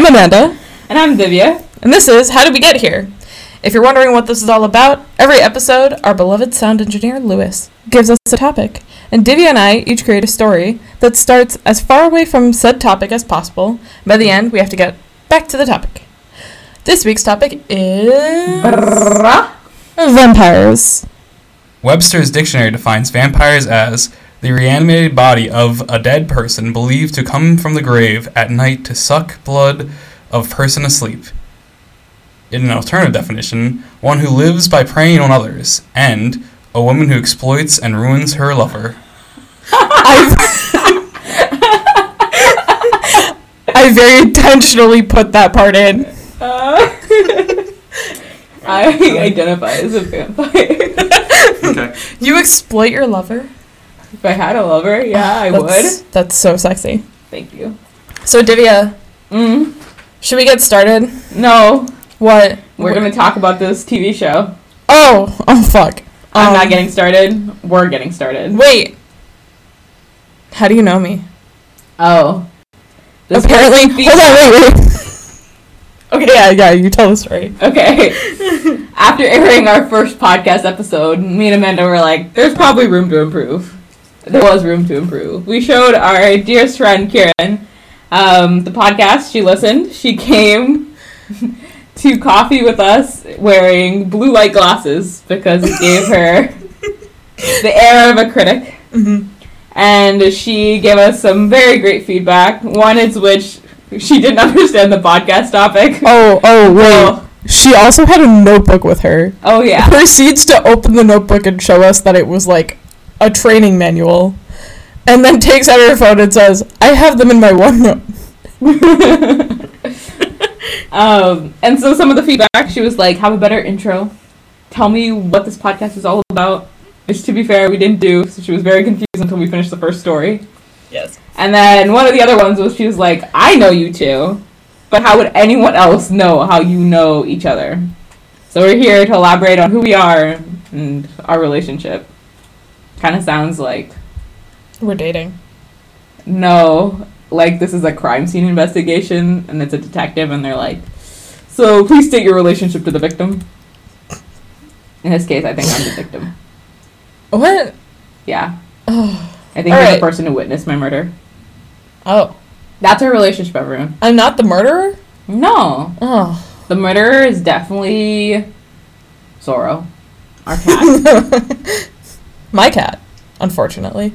I'm Amanda, And I'm Divya. and this is How Did We Get Here? If you're wondering what this is all about, every episode, our beloved sound engineer Lewis gives us a topic, and Divya and I each create a story that starts as far away from said topic as possible. By the end, we have to get back to the topic. This week's topic is vampires. Webster's dictionary defines vampires as the reanimated body of a dead person believed to come from the grave at night to suck blood of person asleep. In an alternative definition, one who lives by preying on others, and a woman who exploits and ruins her lover. I I very intentionally put that part in. Uh, I identify as a vampire. Okay. You exploit your lover? If I had a lover, yeah, I That's, would. That's so sexy. Thank you. So, Divya, Mm, should we get started? no, What? we're gonna talk about this TV show. Oh, oh fuck. I'm Um, not getting started. We're getting started. Wait. How do you know me? Oh. This Apparently. Hold on, wait, wait. okay, yeah, yeah, you tell the story. Okay. After airing our first podcast episode, me and Amanda were like, there's probably room to improve. There was room to improve. We showed our dearest friend, Kieran, um, the podcast. She listened. She came to coffee with us wearing blue light glasses because it gave her the air of a critic. Mm-hmm. And she gave us some very great feedback. One is which she didn't understand the podcast topic. Oh, oh, wait. Oh, She also had a notebook with her. oh yeah. Proceeds to open the notebook and show us that it was like a training manual. And then takes out her phone and says, I have them in my OneNote. um, and so some of the feedback, she was like, "Have a better intro. Tell me what this podcast is all about." Which, to be fair, we didn't do. So she was very confused until we finished the first story. Yes. And then one of the other ones was she was like, "I know you two, but how would anyone else know how you know each other?" So we're here to elaborate on who we are and our relationship. Kind of sounds like We're dating. no, like this is a crime scene investigation and it's a detective and they're like, so please state your relationship to the victim. In this case, I think I'm the victim. What? Yeah, Oh. I think you're Alright. the person who witnessed my murder. Oh. That's our relationship, everyone. I'm not the murderer? No, Oh. the murderer is definitely Zorro, our cat. My cat, unfortunately.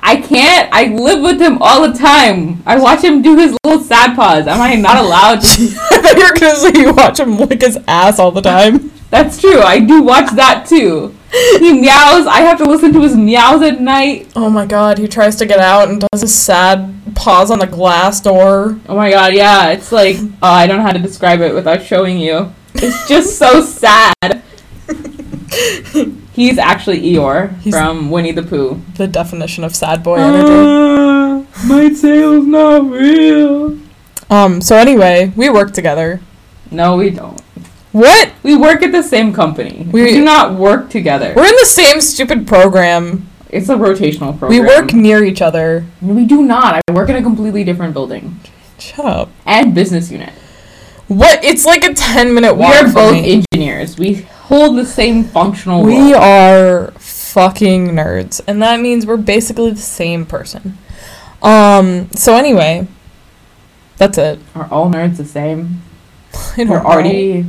I can't. I live with him all the time. I watch him do his little sad paws. Am I not allowed to? You're gonna say you watch him lick his ass all the time. That's true. I do watch that too. He meows. I have to listen to his meows at night. Oh my god, he tries to get out and does a sad pause on the glass door. Oh my god, yeah. It's like oh, I don't know how to describe it without showing you. It's just so sad. He's actually Eeyore He's- from Winnie the Pooh. The definition of sad boy energy. Ah, my tail's not real. Um, so anyway, we work together. No, we don't. What? We work at the same company. We, We- do not work together. We're in the same stupid program. it's a rotational program. We work near each other. We do not. I work in a completely different building Shut up. and business unit. What? It's like a 10 minute walk. We are both engineers. We hold the same functional We role. are fucking nerds, and that means we're basically the same person. Um, so anyway, that's it. Are all nerds the same? We're already.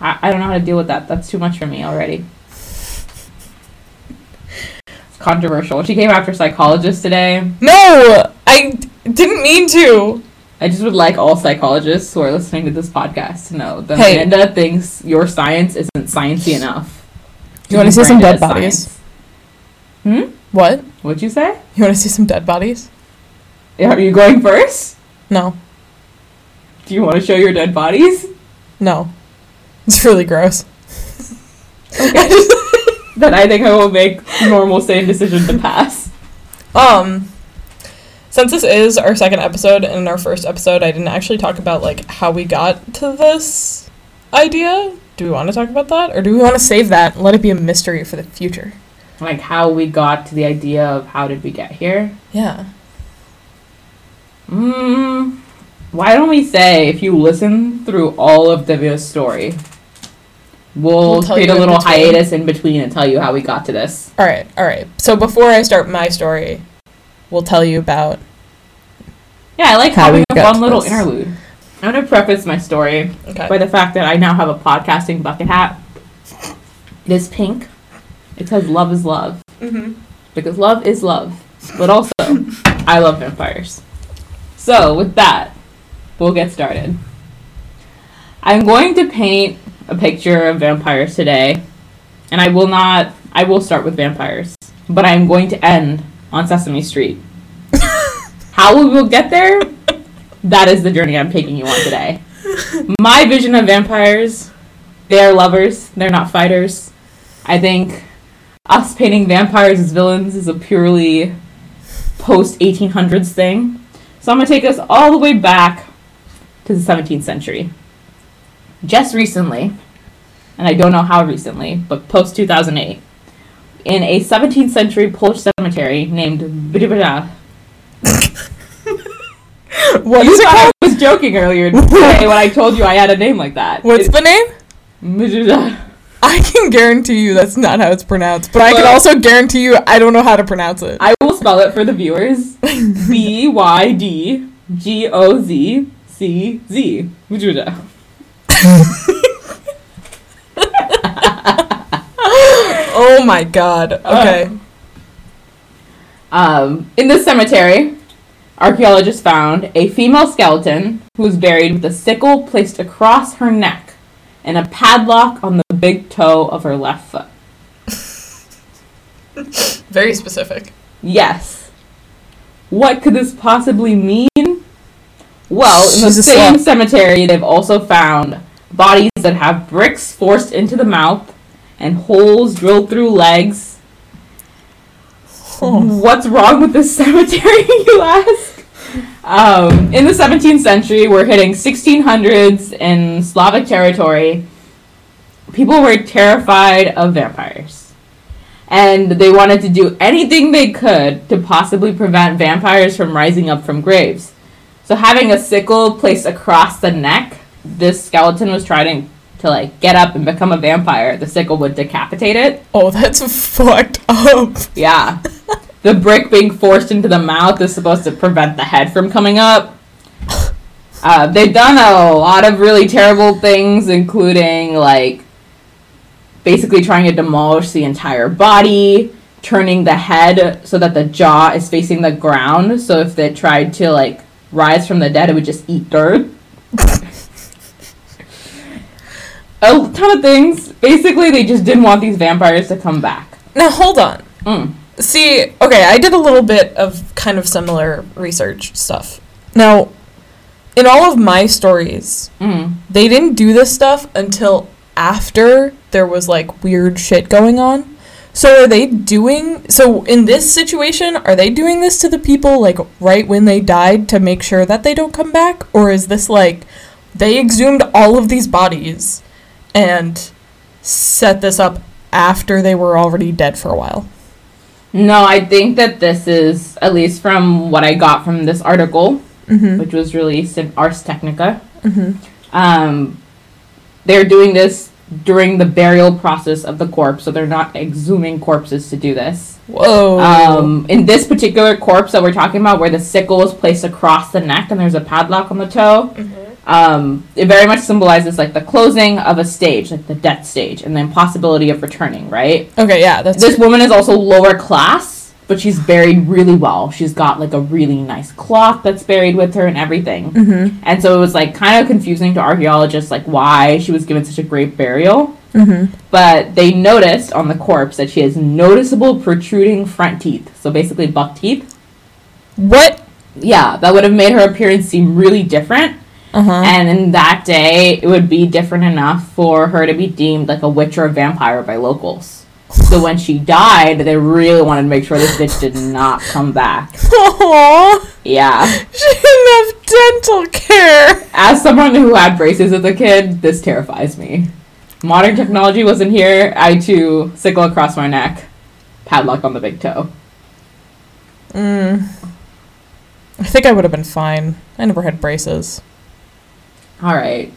I, I don't know how to deal with that. That's too much for me already. It's controversial. She came after psychologists today. No, i didn't mean to. I just would like all psychologists who are listening to this podcast to know that Hey. Amanda thinks your science isn't sciencey enough. You wanna see some dead bodies? science. Hmm? What? What'd you say? You want to see some dead bodies? Are you going first? No, Do you want to show your dead bodies? no. It's really gross. Okay. then I think I will make normal sane decision to pass. Um, since this is our second episode, and in our first episode, I didn't actually talk about like how we got to this idea. Do we want to talk about that, or do we want to save that and let it be a mystery for the future? Like how we got to the idea of how did we get here. Yeah. Mm, Why don't we say if you listen through all of Divya's story, we'll, We'll create a little between. hiatus in between and tell you how we got to this. All right, all right. So before I start my story, we'll tell you about. Yeah, I like How having we a fun little this. interlude. I'm gonna preface my story Okay. by the fact that I now have a podcasting bucket hat. It is pink. It says "Love is love" mm-hmm. because love is love, but also I love vampires. So with that, we'll get started. I'm going to paint a picture of vampires today, and I will not. I will start with vampires, but I'm going to end on Sesame Street. How we will get there? That is the journey I'm taking you on today. My vision of vampires, they are lovers, they're not fighters. I think us painting vampires as villains is a purely post 1800s thing. So I'm going to take us all the way back to the 17th century. Just recently, and I don't know how recently, but post 2008, in a 17th century Polish cemetery named Brytyja. What you thought? I was joking earlier today when I told you I had a name like that. What's the name? Brytyja. I can guarantee you that's not how it's pronounced, but I can also guarantee you I don't know how to pronounce it. I will spell it for the viewers. B Y D G O Z C Z. Brytyja. Oh my god. Okay. Um, in this cemetery, archaeologists found a female skeleton who was buried with a sickle placed across her neck and a padlock on the big toe of her left foot. Very specific. Yes. What could this possibly mean? Well, in the She's same cemetery, they've also found bodies that have bricks forced into the mouth and holes drilled through legs. Oh. What's wrong with this cemetery, you ask? Um, in the 17th century, we're hitting 1600s in Slavic territory. People were terrified of vampires. And they wanted to do anything they could to possibly prevent vampires from rising up from graves. So having a sickle placed across the neck, this skeleton was trying to like get up and become a vampire. The sickle would decapitate it. Oh, that's fucked up. Yeah. the brick being forced into the mouth is supposed to prevent the head from coming up. Uh, they've done a lot of really terrible things, including like basically trying to demolish the entire body, turning the head so that the jaw is facing the ground. So if they tried to like rise from the dead, it would just eat dirt. A ton of things. Basically, they just didn't want these vampires to come back. Now hold on. Mm. See, okay, I did a little bit of kind of similar research stuff. Now, in all of my stories, Mm. they didn't do this stuff until after there was like weird shit going on. So are they doing so in this situation are they doing this to the people like right when they died to make sure that they don't come back or is this like they exhumed all of these bodies and set this up after they were already dead for a while? No, I think that this is, at least from what I got from this article, Mhm. which was released in Ars Technica, Mhm. um, they're doing this during the burial process of the corpse, so they're not exhuming corpses to do this. Whoa. Um, in this particular corpse that we're talking about, where the sickle is placed across the neck and there's a padlock on the toe, um, it very much symbolizes like the closing of a stage, like the death stage, and the impossibility of returning, right? okay, yeah, that's This woman is also lower class, but she's buried really well. She's got like a really nice cloth that's buried with her and everything. Mhm. And so it was like kind of confusing to archaeologists like why she was given such a great burial. Mhm. But they noticed on the corpse that she has noticeable protruding front teeth. So basically buck teeth. What? Yeah, that would have made her appearance seem really different. Uh-huh. And in that day, it would be different enough for her to be deemed like a witch or a vampire by locals. So when she died, they really wanted to make sure this bitch did not come back. Aww. Yeah. She didn't have dental care. As someone who had braces as a kid, this terrifies me. Modern technology wasn't here. I too sickle across my neck, padlock on the big toe. Mm. I think I would have been fine. I never had braces. All right.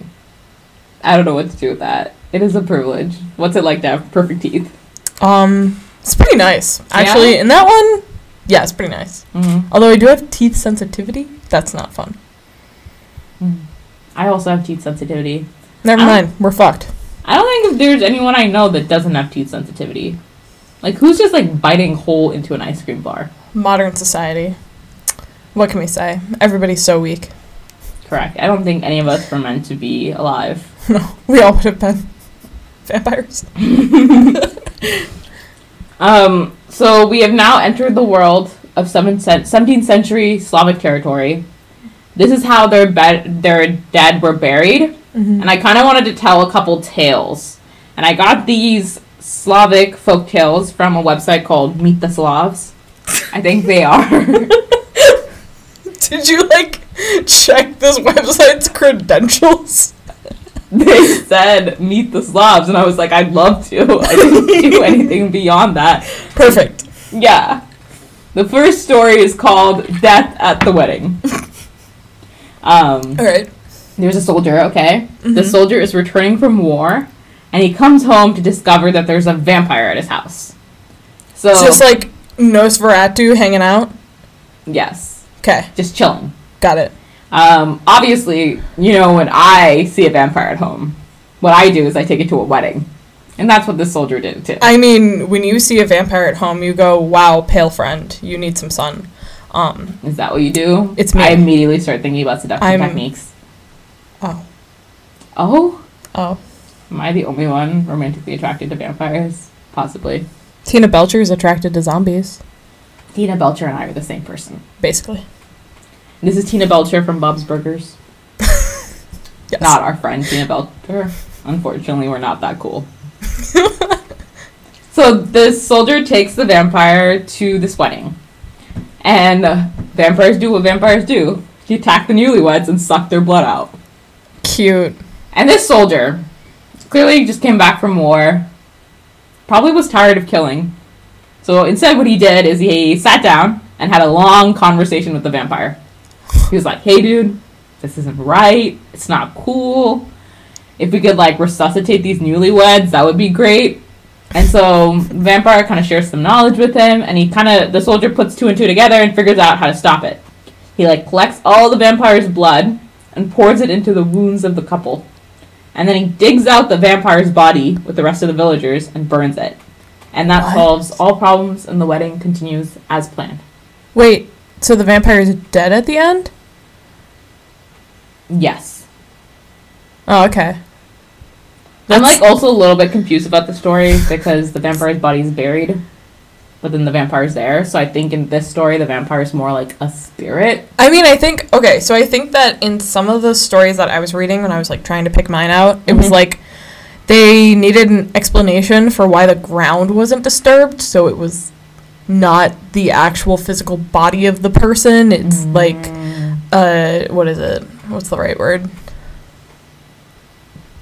I don't know what to do with that. It is a privilege. What's it like to have perfect teeth? Um, it's pretty nice. Actually, Yeah? in that one, yeah, it's pretty nice. Mm-hmm. Although I do have teeth sensitivity, that's not fun. I also have teeth sensitivity. Never mind, we're fucked. I don't think if there's anyone I know that doesn't have teeth sensitivity. Like, who's just like biting hole into an ice cream bar? Modern society. What can we say? Everybody's so weak. Correct. I don't think any of us were meant to be alive. No, we all would have been vampires. Um, so we have now entered the world of 17th century Slavic territory. This is how their bed- their dead were buried, Mm-hmm. and I kind of wanted to tell a couple tales. And I got these Slavic folk tales from a website called Meet the Slavs. I think they are. Did you like check this website's credentials? they said Meet the Slavs, and I was like, I'd love to. I didn't do anything beyond that. Perfect. Yeah. The first story is called Death at the Wedding. Um, All right. there's a soldier, okay? The Mhm. soldier is returning from war, and he comes home to discover that there's a vampire at his house. So, Just like Nosferatu hanging out. yes, Okay, just chilling. Got it. Um, obviously, you know, when I see a vampire at home, what I do is I take it to a wedding. And that's what this soldier did too. I mean, when you see a vampire at home, you go, "Wow, pale friend, you need some sun." Um, Is that what you do? It's me. I immediately start thinking about seduction I'm- techniques. oh, Oh? oh. Am I the only one romantically attracted to vampires? Possibly. Tina Belcher is attracted to zombies, Tina Belcher and I are the same person. basically. This is Tina Belcher from Bob's Burgers. Yes. Not our friend Tina Belcher. Unfortunately, we're not that cool. so this soldier takes the vampire to this wedding. And uh, vampires do what vampires do. He attack the newlyweds and suck their blood out. Cute. And this soldier clearly just came back from war. Probably was tired of killing. So instead, what he did is he sat down and had a long conversation with the vampire. He was like, "Hey, dude, this isn't right. It's not cool. If we could like resuscitate these newlyweds, that would be great." And so vampire kind of shares some knowledge with him, and he kind of the soldier puts two and two together and figures out how to stop it. He like collects all the vampire's blood and pours it into the wounds of the couple. And then he digs out the vampire's body with the rest of the villagers and burns it. And that What? solves all problems and the wedding continues as planned. Wait, so the vampire is dead at the end? Yes. Oh, okay. I'm like also a little bit confused about the story because the vampire's body is buried, but then the vampire's there. So I think in this story the vampire is more like a spirit. I mean, I think okay. So I think that in some of the stories that I was reading when I was like trying to pick mine out, it was Mhm. like they needed an explanation for why the ground wasn't disturbed. So it was not the actual physical body of the person. It's like uh, what is it? What's the right word?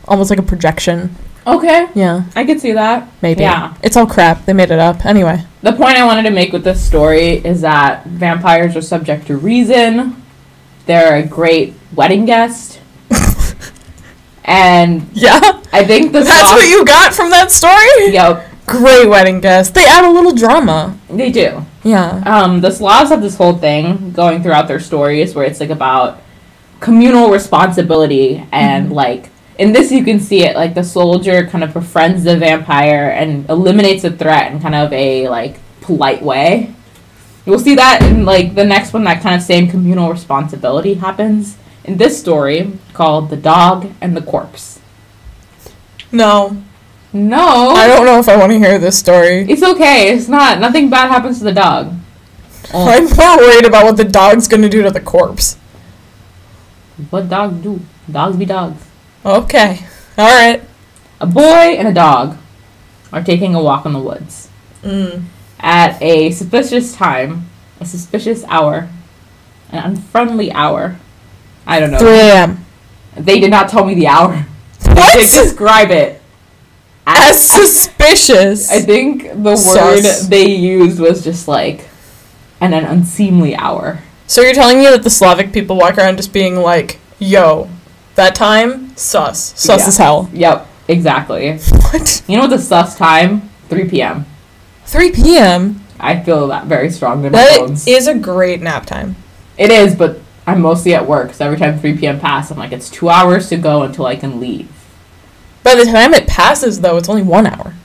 Almost like a projection. Okay, Yeah, I could see that. maybe. Yeah. It's all crap. They made it up. Anyway. The point I wanted to make with this story is that vampires are subject to reason. They're a great wedding guest. and Yeah. I think the That's song- what you got from that story? Yep, Great wedding guest. They add a little drama. they do. Yeah. Um, the Slavs have this whole thing going throughout their stories where it's like about communal responsibility and mm-hmm. like in this you can see it like the soldier kind of befriends the vampire and eliminates the threat in kind of a like polite way. You'll see that in like the next one that kind of same communal responsibility happens in this story called The Dog and the Corpse. No. No. I don't know if I want to hear this story. It's okay. It's not. Nothing bad happens to the dog. I'm more worried about what the dog's gonna do to the corpse. What dogs do? Dogs be dogs. Okay. Alright. A boy and a dog are taking a walk in the woods Mm. at a suspicious time, a suspicious hour, an unfriendly hour. I don't know. 3 a.m. They did not tell me the hour. They What? describe it. As suspicious. I think the Sus. word they used was just like, and an unseemly hour. So you're telling me that the Slavic people walk around just being like, "Yo, that time sus, sus Yeah. as hell." Yep, exactly. What? You know what the sus time? 3 p.m. 3 p.m. I feel that very strong in my bones. is a great nap time. It is, but I'm mostly at work, so every time 3 p.m. passes, I'm like, it's two hours to go until I can leave. By the time it passes, though, it's only one hour.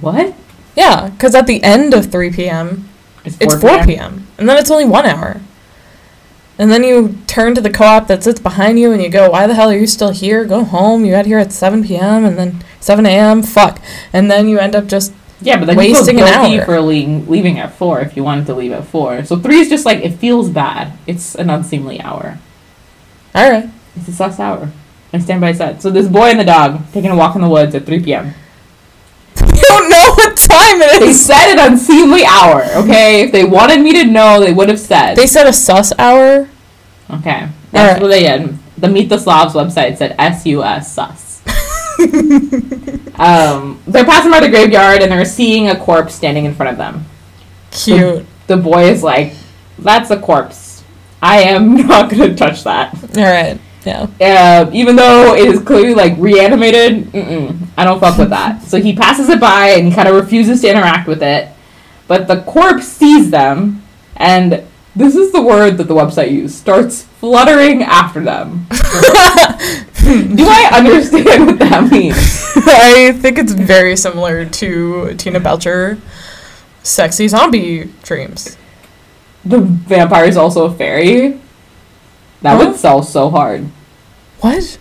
What? Yeah, because at the end of 3 p.m., it's 4 p.m. And then it's only one hour. And then you turn to the co op that sits behind you and you go, Why the hell are you still here? Go home. You got here at 7 p.m. and then 7 a.m. Fuck. And then you end up just. Yeah, but then Wasting you an feel guilty hour. for leaving, leaving at 4 if you wanted to leave at 4. So 3 is just like, it feels bad. It's an unseemly hour. Alright. It's a sus hour. I stand by said. So this boy and the dog taking a walk in the woods at 3 p.m. You don't know what They said an unseemly hour, okay? If they wanted me to know, they would have said. They said a sus hour. okay. That's Alright. what they did. The Meet the Slavs website said S-U-S, sus. um, they're passing by the graveyard and they're seeing a corpse standing in front of them. Cute. The boy is like, that's a corpse. I am not going to touch that. Alright. Yeah. Uh, even though it is clearly like reanimated, I don't fuck with that. So he passes it by and he kind of refuses to interact with it. But the corpse sees them, and this is the word that the website used starts fluttering after them. Do I understand what that means? I think it's very similar to Tina Belcher sexy zombie dreams. The vampire is also a fairy. That Huh? would sell so hard What?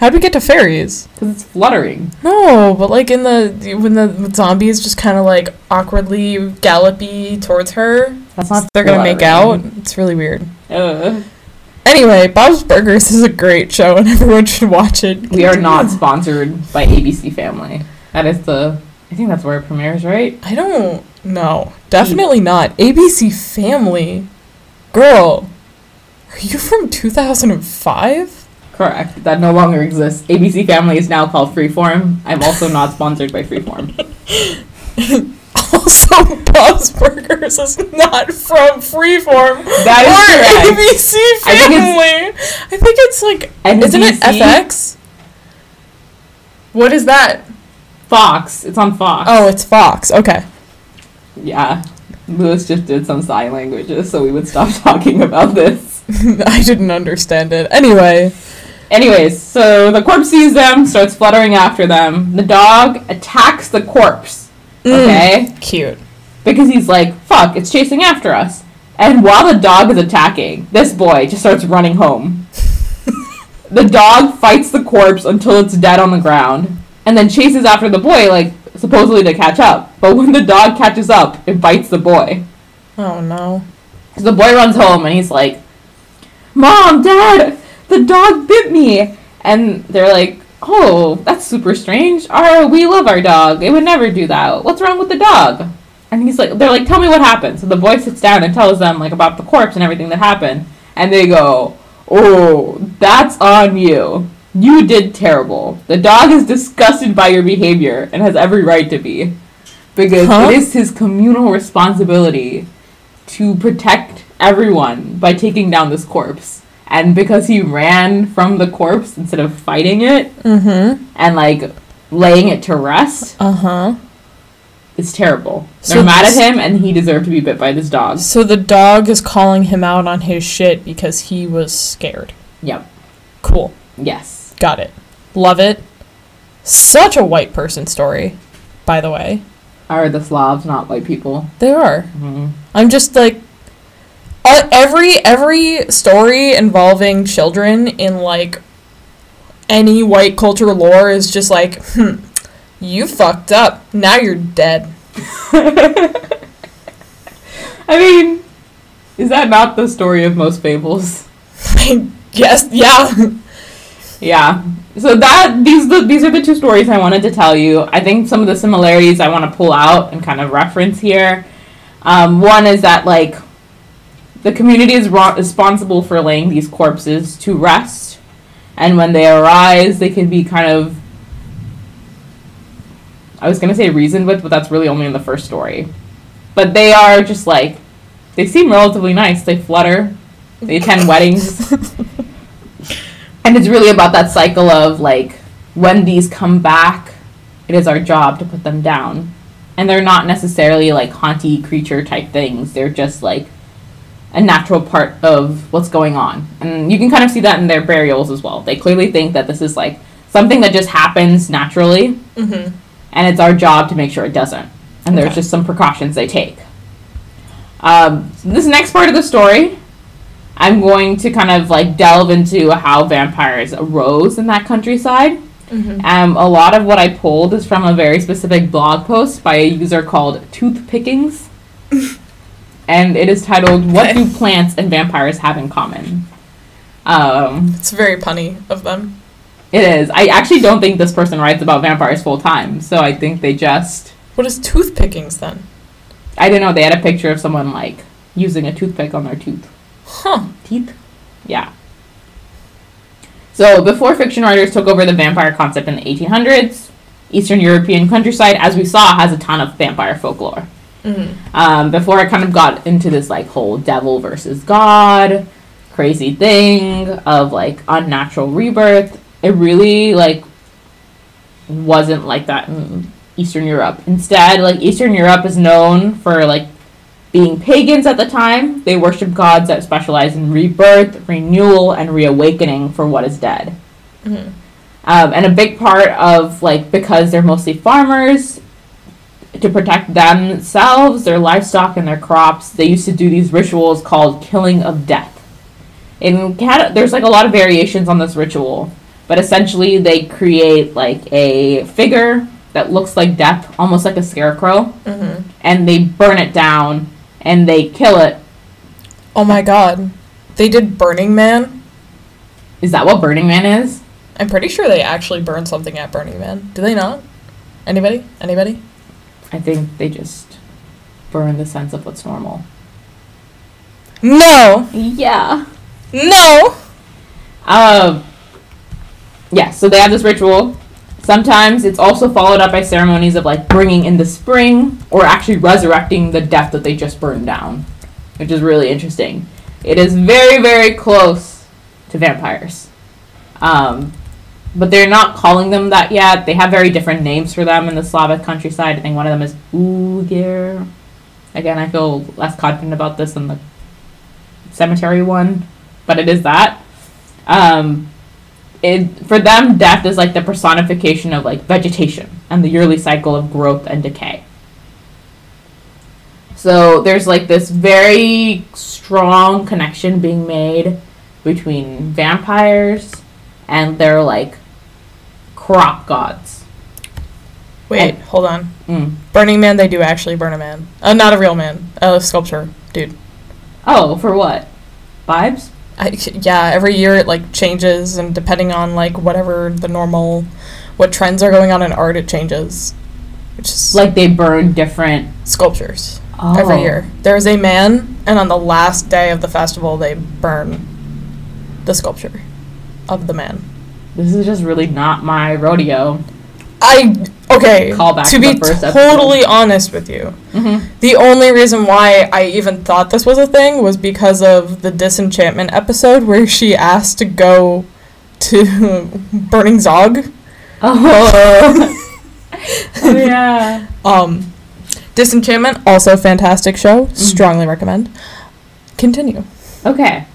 How'd we get to fairies? because it's fluttering. No, but like in the when the zombie is just kind of like awkwardly gallopy towards her, That's not. they're gonna make out. It's really weird. Ugh. Anyway, Bob's Burgers is a great show and everyone should watch it. We are not sponsored by ABC Family. That is the. I think that's where it premieres, right? I don't know. Definitely not. ABC Family. Girl, are you from 2005? Correct. That no longer exists. ABC Family is now called Freeform. I'm also not sponsored by Freeform. Also, Bob's Burgers is not from Freeform That is or correct. ABC I think it's- Family. I think it's like, isn't it FX? What is that? Fox. It's on Fox. Oh, it's Fox. Okay. yeah. Lewis just did some sign languages, so we would stop talking about this. I didn't understand it. Anyway, Anyways, so the corpse sees them, starts fluttering after them. The dog attacks the corpse. Mm. Okay. cute. because he's like, fuck, it's chasing after us. And while the dog is attacking, this boy just starts running home. the dog fights the corpse until it's dead on the ground, and then chases after the boy, like, supposedly to catch up. But when the dog catches up, it bites the boy. Oh no. So the boy runs home and he's like, Mom, Dad, the dog bit me. And they're like, Oh, that's super strange. Our, we love our dog. It would never do that. What's wrong with the dog? And he's like, they're like, tell me what happened. So the boy sits down and tells them like about the corpse and everything that happened. And they go, Oh, that's on you. You did terrible. The dog is disgusted by your behavior and has every right to be. Because Huh? it is his communal responsibility to protect everyone by taking down this corpse. And because he ran from the corpse instead of fighting it Mm-hmm. and like laying it to rest, Uh-huh. it's terrible. So They're mad at him and he deserved to be bit by this dog. So the dog is calling him out on his shit because he was scared. Yep. Cool. Yes. Got it. Love it. Such a white person story, by the way. Are the Slavs not white people? They are. Mhm. I'm just like uh, every every story involving children in like any white culture lore is just like, hmm, you fucked up. Now you're dead. I mean, is that not the story of most fables? yes, yeah. Yeah. So that these the, these are the two stories I wanted to tell you. I think some of the similarities I want to pull out and kind of reference here. Um, one is that like the community is ro- responsible for laying these corpses to rest, and when they arise, they can be kind of I was gonna say reasoned with, but that's really only in the first story. But they are just like they seem relatively nice. They flutter. They attend weddings. And it's really about that cycle of like when these come back, it is our job to put them down. And they're not necessarily like haunty creature type things. They're just like a natural part of what's going on. And you can kind of see that in their burials as well. They clearly think that this is like something that just happens naturally Mm-hmm. and it's our job to make sure it doesn't. And there's just some precautions they take. Um, this next part of the story, I'm going to kind of like delve into how vampires arose in that countryside. Mm-hmm. Um, a lot of what I pulled is from a very specific blog post by a user called Tooth Pickings, and it is titled "What Do Plants and Vampires Have in Common?" Um, It's very punny of them. it is. I actually don't think this person writes about vampires full time, so I think they just What is tooth pickings then? I didn't know they had a picture of someone like using a toothpick on their tooth Huh. teeth. Yeah. So before fiction writers took over the vampire concept in the 1800s, Eastern European countryside, as we saw, has a ton of vampire folklore. Mm-hmm. Um, before I kind of got into this like whole devil versus god crazy thing of like unnatural rebirth, it really like wasn't like that in Eastern Europe. Instead, like Eastern Europe is known for like being pagans at the time. They worship gods that specialize in rebirth, renewal, and reawakening for what is dead. Mm-hmm. Um, and a big part of like because they're mostly farmers to protect themselves, their livestock, and their crops, they used to do these rituals called killing of death. In Canada, there's like a lot of variations on this ritual, but essentially they create like a figure that looks like death, almost like a scarecrow, Mm-hmm. and they burn it down and they kill it. Oh my god. They did Burning Man. Is that what Burning Man is? I'm pretty sure they actually burned something at Burning Man. Do they not? Anybody? Anybody? I think they just burn the sense of what's normal. No! Yeah. No! Um, yeah, so they have this ritual. Sometimes it's also followed up by ceremonies of like bringing in the spring or actually resurrecting the death that they just burned down, which is really interesting. It is very, very close to vampires. Um, but they're not calling them that yet. They have very different names for them in the Slavic countryside. I think one of them is Ugir. Again, I feel less confident about this than the cemetery one, but it is that. Um, it for them, death is like the personification of like vegetation and the yearly cycle of growth and decay. So there's like this very strong connection being made between vampires and their like crop gods. Wait, And- hold on. Mm. Burning Man, they do actually burn a man. Uh, not a real man. A sculpture. Dude. Oh, for what? Vibes? I, yeah, every year it like changes, and depending on like whatever the normal, what trends are going on in art, it changes. Which is Like they burn different sculptures oh. every year. There's a man, and on the last day of the festival, they burn the sculpture of the man. This is just really not my rodeo. I okay. Call back to to be first episode. totally honest with you, Mm-hmm. the only reason why I even thought this was a thing was because of the disenchantment episode where she asked to go to Burning Zog. Oh. oh yeah. Um, Disenchantment, also fantastic show. Mm-hmm. Strongly recommend. Continue. Okay.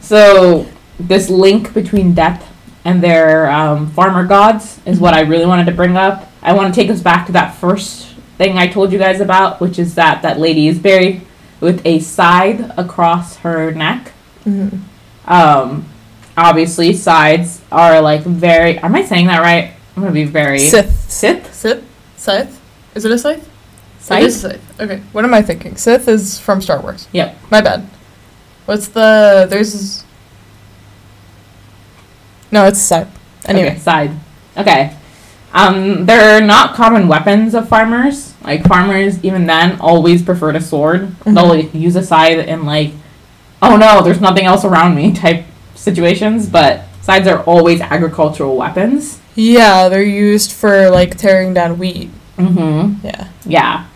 So this link between death and their um, farmer gods is what I really wanted to bring up. I want to take us back to that first thing I told you guys about, which is that that lady is buried with a scythe across her neck. Mm-hmm. Um, obviously, scythes are like very. Am I saying that right? I'm gonna be very Sith. Sith. Sith? Scythe? Is it a scythe? It Scythe. is a scythe. Okay. What am I thinking? Sith is from Star Wars. Yep. My bad. What's the. There's. No, it's side. Anyway. Okay, side. Okay. Um, they're not common weapons of farmers. Like farmers, even then, always preferred a sword. Mhm. They'll like use a scythe in like, oh no, there's nothing else around me type situations. But scythes are always agricultural weapons. Yeah, they're used for like tearing down wheat. Mm-hmm. Yeah. Yeah.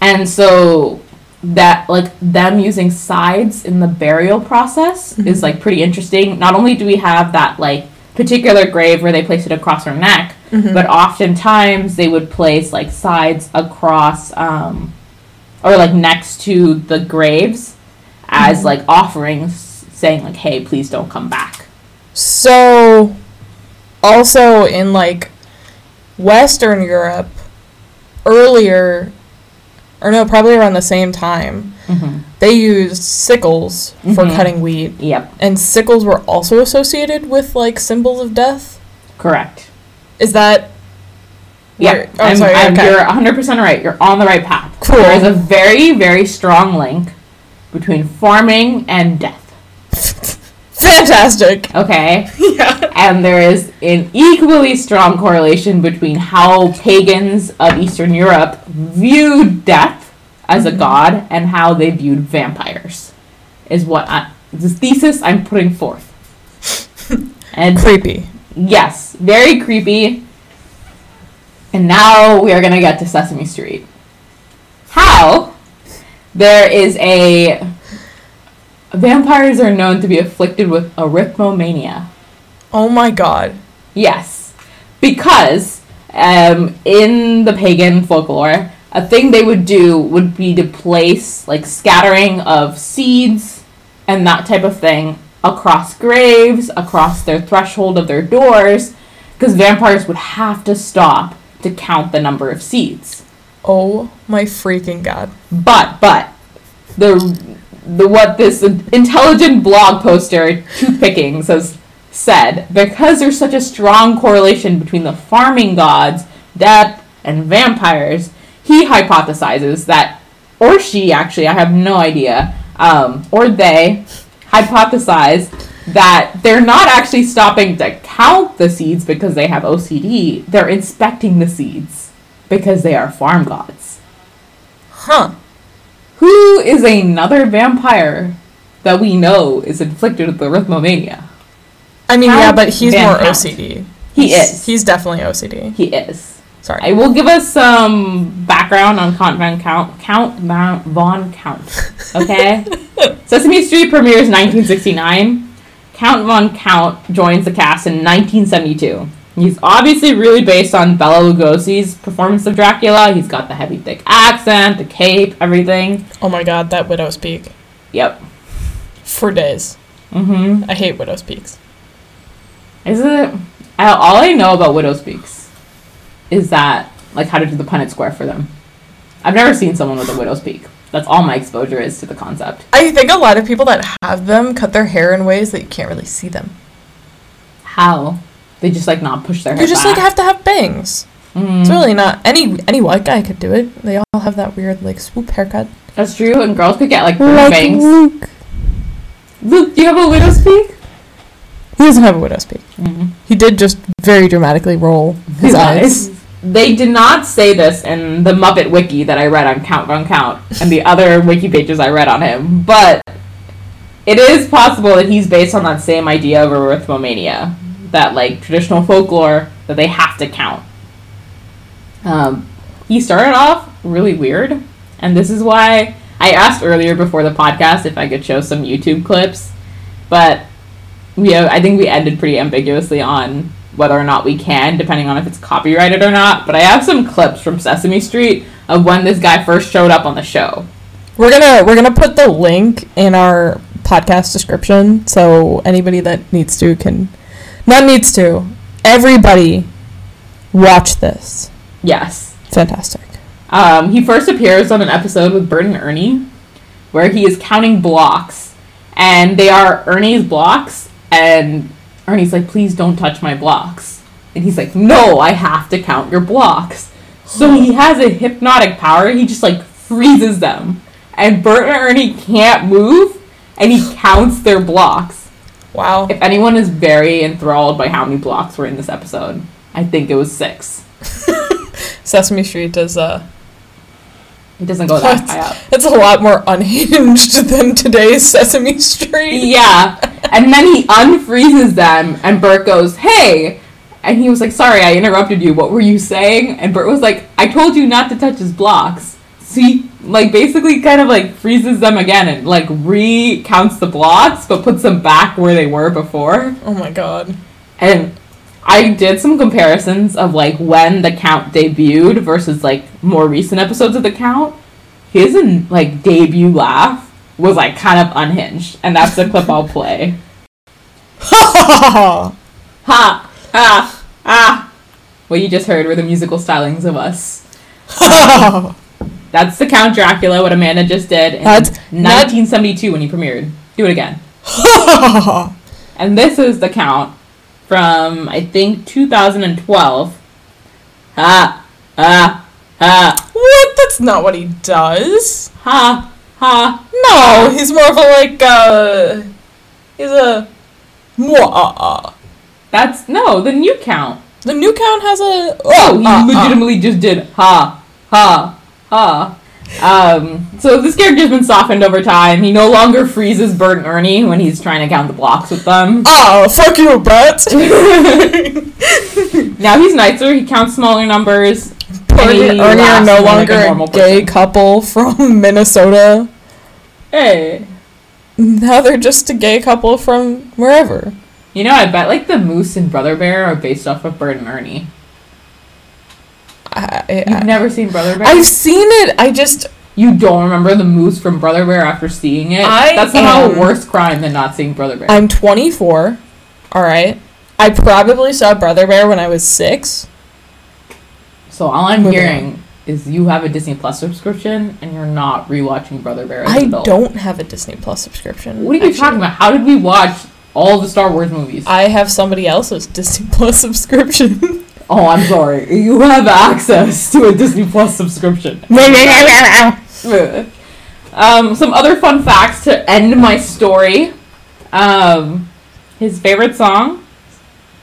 And so that like them using sides in the burial process Mhm. is like pretty interesting. Not only do we have that like particular grave where they place it across her neck, Mhm. but oftentimes they would place like sides across um or like next to the graves as Mhm. like offerings saying like hey please don't come back So, also in like Western Europe, earlier, or no, probably around the same time, mm-hmm. they used sickles for Mhm. cutting wheat. yep And sickles were also associated with like symbols of death. correct Is that. yeah oh, I'm, sorry, I'm- okay. you're 100% right you're on the right path Cool. there is a very very strong link between farming and death Fantastic! okay Yeah. and there is an equally strong correlation between how pagans of Eastern Europe viewed death as a Mhm. god and how they viewed vampires. Is what I, the thesis I'm putting forth. and Creepy. yes, very creepy. And now we are going to get to Sesame Street. How there is a vampires are known to be afflicted with arithmomania. Oh my god. Yes, because um, in the pagan folklore, a thing they would do would be to place like scattering of seeds and that type of thing across graves, across their threshold of their doors, because vampires would have to stop to count the number of seeds. Oh my freaking god. But but the the what this intelligent blog poster toothpickings has said because there's such a strong correlation between the farming gods, death, and vampires, he hypothesizes that, or she actually, I have no idea, um, or they hypothesize that they're not actually stopping to count the seeds because they have OCD. They're inspecting the seeds because they are farm gods. Huh. Who is another vampire that we know is inflicted with arithmomania? I mean, Count yeah, but he's more Count. OCD. He He's- is. He's definitely OCD. He is. Sorry. I will give us some background on Count Van Count. Count Von Count. Okay? Sesame Street premieres 1969. Count Von Count joins the cast in 1972. He's obviously really based on Bela Lugosi's performance of Dracula. He's got the heavy, thick accent, the cape, everything. oh my god, that widow's peak. Yep. For days. Mm-hmm. I hate widow's peaks. Is it? All I know about Widow's Peaks is that, like, how to do the Punnett Square for them. I've never seen someone with a widow's peak. That's all my exposure is to the concept. I think a lot of people that have them cut their hair in ways that you can't really see them. How? They just, like, not push their hair You just back. like have to have bangs. Mm, It's really not any any white guy could do it. They all have that weird like swoop haircut. That's true, and girls could get, like, like bangs. Luke. Luke, do you have a widow's peak? He doesn't have a widow's peak. Mm-hmm. He did just very dramatically roll his eyes. They did not say this in the Muppet Wiki that I read on Count Von Count and the other wiki pages I read on him, but it is possible that he's based on that same idea of arithmomania, that like traditional folklore that they have to count. Um, he started off really weird, and this is why I asked earlier before the podcast if I could show some YouTube clips, but we I think we ended pretty ambiguously on whether or not we can, depending on if it's copyrighted or not. But I have some clips from Sesame Street of when this guy first showed up on the show. We're gonna we're gonna put the link in our podcast description so anybody that needs to can not needs to. Everybody watch this. Yes. Fantastic. Um, he first appears on an episode with Bert and Ernie, where he is counting blocks, and they are Ernie's blocks, and Ernie's like, "Please don't touch my blocks," and he's like, "No, I have to count your blocks." So he has a hypnotic power. He just like freezes them, and Bert and Ernie can't move, and he counts their blocks. Wow. If anyone is very enthralled by how many blocks were in this episode, I think it was six. Sesame Street does uh It doesn't go that high up. it's a lot more unhinged than today's Sesame Street. Yeah. And then he unfreezes them, and Bert goes, Hey! And he was like, Sorry, I interrupted you. What were you saying? And Bert was like, I told you not to touch his blocks. So he like basically kind of like freezes them again and like recounts the blocks but puts them back where they were before. Oh my god. And I did some comparisons of like when the count debuted versus like more recent episodes of the count. His like debut laugh was like kind of unhinged, and that's the clip I'll play. Ha Ha ha ha! What you just heard were the musical stylings of us. ha That's the Count Dracula, what Amanda just did in That's not- 1972 when he premiered. Do it again. ha And this is the count from I think 2012. Ha ha ha What? That's not what he does. ha ha. No, he's more of a like uh he's a Mwah. That's no the new count. The new count has a Oh, he uh, uh. legitimately just did ha ha ha. Um, so this character's been softened over time. He no longer freezes Bert and Ernie when he's trying to count the blocks with them. Oh, fuck you, Brett. Now he's nicer. He counts smaller numbers. Ernie, and Ernie are no more like longer a gay person. couple from Minnesota. Hey. Now they're just a gay couple from wherever. You know, I bet like the Moose and Brother Bear are based off of Bert and Ernie. I, You've never seen Brother Bear? I've seen it. I just You don't remember the Moose from Brother Bear after seeing it? I That's somehow a worse crime than not seeing Brother Bear. I'm 24. All right. I probably saw Brother Bear when I was six. so all I'm Moving hearing is you have a Disney Plus subscription and you're not rewatching Brother Bear I don't have a Disney Plus subscription. What are you actually. talking about? How did we watch all the Star Wars movies? I have somebody else's Disney Plus subscription. oh, I'm sorry. You have access to a Disney Plus subscription. um, some other fun facts to end my story. Um, his favorite song,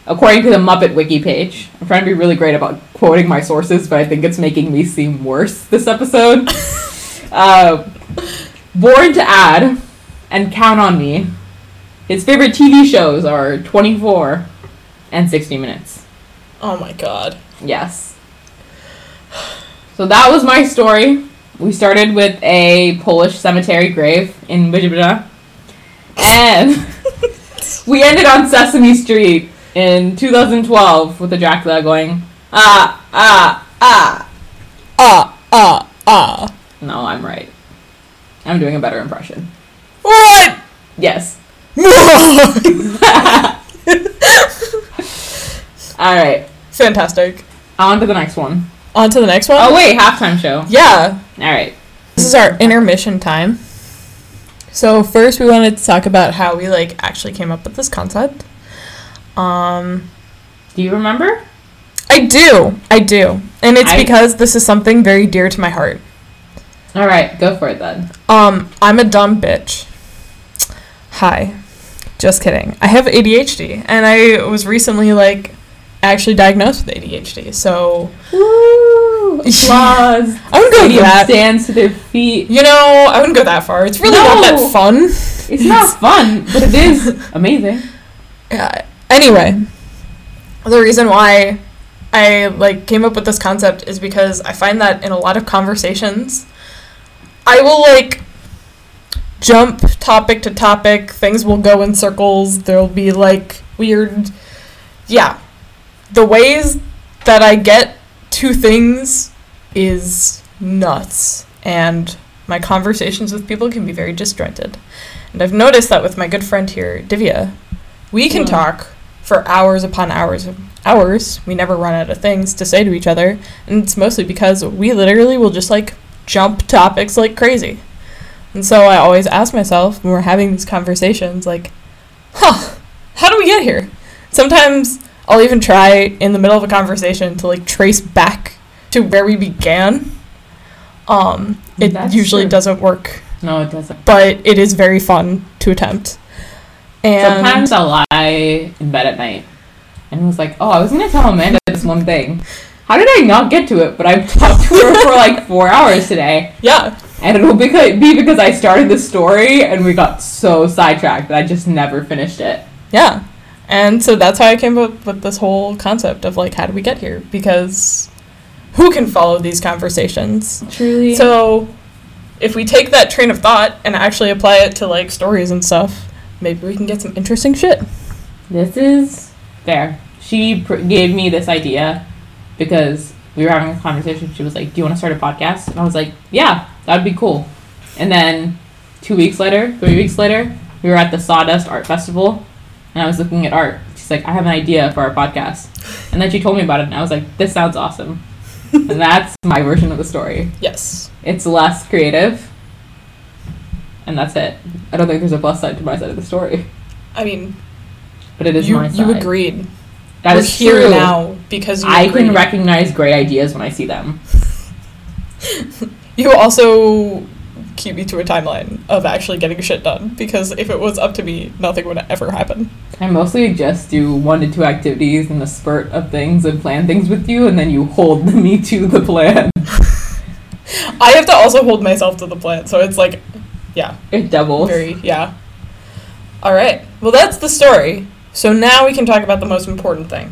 according to the Muppet Wiki page. I'm trying to be really great about quoting my sources, but I think it's making me seem worse this episode. uh, Born to Add and Count on Me. His favorite TV shows are 24 and 60 Minutes. oh my god. Yes. So that was my story. We started with a Polish cemetery grave in Bijibida. And we ended on Sesame Street in 2012 with the Dracula going, ah, ah, ah. Ah, ah, ah. No, I'm right. I'm doing a better impression. What? Yes. Alright, Fantastic. on to the next one. On to the next one. Oh, wait, halftime show. Yeah. Alright. This is our intermission time. So first we wanted to talk about how we like actually came up with this concept. Um Do you remember? I do. I do. And it's I- because this is something very dear to my heart. Alright, go for it then. Um I'm a dumb bitch. Hi. Just kidding. I have ADHD and I was recently like actually diagnosed with ADHD. So Woo! Applause. I wouldn't go Stadium that. stands to their feet. You know, I wouldn't go that far. It's really not that fun. It's not fun, but it is amazing. Yeah. Anyway, the reason why I like came up with this concept is because I find that in a lot of conversations, I will like jump topic to topic. Things will go in circles. There'll be like weird, yeah. The ways that I get to things is nuts, and my conversations with people can be very disjointed. And I've noticed that with my good friend here, Divya, we can Yeah. talk for hours upon hours of hours. We never run out of things to say to each other, and it's mostly because we literally will just like jump topics like crazy. And so I always ask myself when we're having these conversations, like, huh, how do we get here? Sometimes I'll even try in the middle of a conversation to like trace back to where we began. Um, it That's usually true. doesn't work, No, it doesn't. but it is very fun to attempt. And Sometimes I'll lie in bed at night and was like, oh, I was going to tell Amanda this one thing. How did I not get to it? But I've talked to her for like four hours today. yeah, And it'll beca- be because I started the story and we got so sidetracked that I just never finished it. Yeah. And so that's how I came up with this whole concept of like, how do we get here? Because who can follow these conversations? Truly. So if we take that train of thought and actually apply it to like stories and stuff, maybe we can get some interesting shit. This is fair. She pr- gave me this idea because we were having a conversation. She was like, "Do you want to start a podcast?" And I was like, "Yeah, that'd be cool." And then two weeks later, three weeks later, we were at the Sawdust Art Festival, and I was looking at art. She's like, "I have an idea for our podcast," and then she told me about it, and I was like, "This sounds awesome." and that's my version of the story. Yes. It's less creative, and that's it. I don't think there's a plus side to my side of the story, I mean, but it is you, my side. you agreed. That We're is here true. now because you I agreed. can recognize great ideas when I see them. You also keep me to a timeline of actually getting shit done because if it was up to me, nothing would ever happen. I mostly just do one to two activities in a spurt of things and plan things with you, and then you hold me to the plan. I have to also hold myself to the plan, so it's like, yeah, It doubles. very, yeah. All right. Well, that's the story. So now we can talk about the most important thing.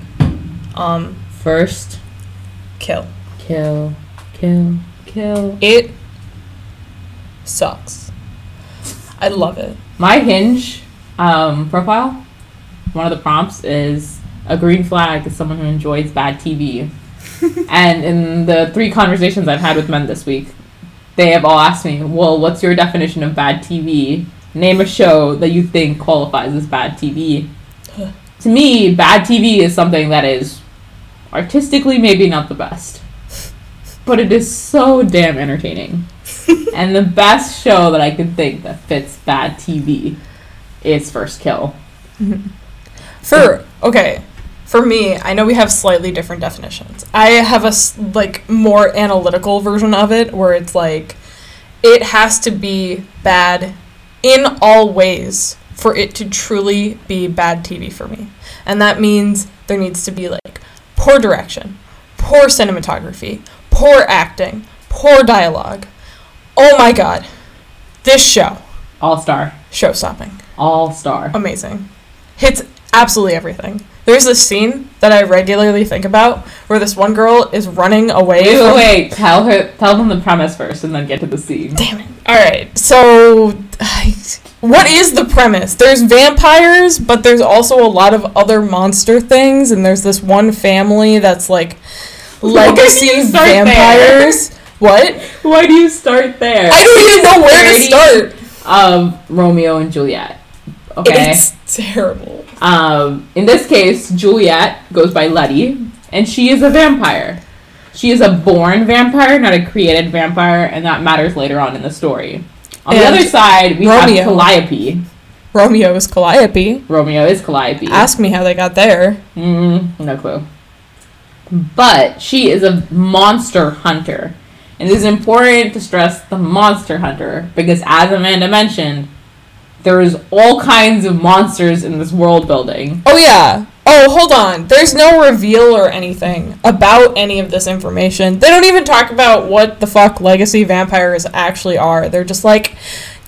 Um, First, kill. kill, kill, kill. It sucks. I love it. My Hinge um, profile, one of the prompts is a green flag is someone who enjoys bad TV. and in the three conversations I've had with men this week, they have all asked me, well, what's your definition of bad TV? Name a show that you think qualifies as bad TV. to me, bad TV is something that is artistically maybe not the best, but it is so damn entertaining. and the best show that I can think that fits bad TV is First Kill. For okay, for me, I know we have slightly different definitions. I have a like more analytical version of it where it's like it has to be bad in all ways for it to truly be bad TV for me. And that means there needs to be like poor direction, poor cinematography, poor acting, poor dialogue. Oh my god. This show, All star. show stopping All star. amazing. Hits absolutely everything. There's this scene that I regularly think about where this one girl is running away. Wait, from- wait. Tell her. Tell them the premise first, and then get to the scene. Damn it. All right. So, what is the premise? There's vampires, but there's also a lot of other monster things, and there's this one family that's like legacy there? vampires. What? Why do you start there? I don't even know where to start. Of Romeo and Juliet. Okay. It's terrible. Um, in this case, Juliet goes by Letty, and she is a vampire. She is a born vampire, not a created vampire, and that matters later on in the story. On the other side, we Romeo. have Calliope. Romeo is Calliope. Romeo is Calliope. Ask me how they got there. Mm, no clue. But she is a monster hunter. And it is important to stress the monster hunter because, as Amanda mentioned, there is all kinds of monsters in this world building. Oh yeah. Oh, hold on. There's no reveal or anything about any of this information. They don't even talk about what the fuck legacy vampires actually are. They're just like,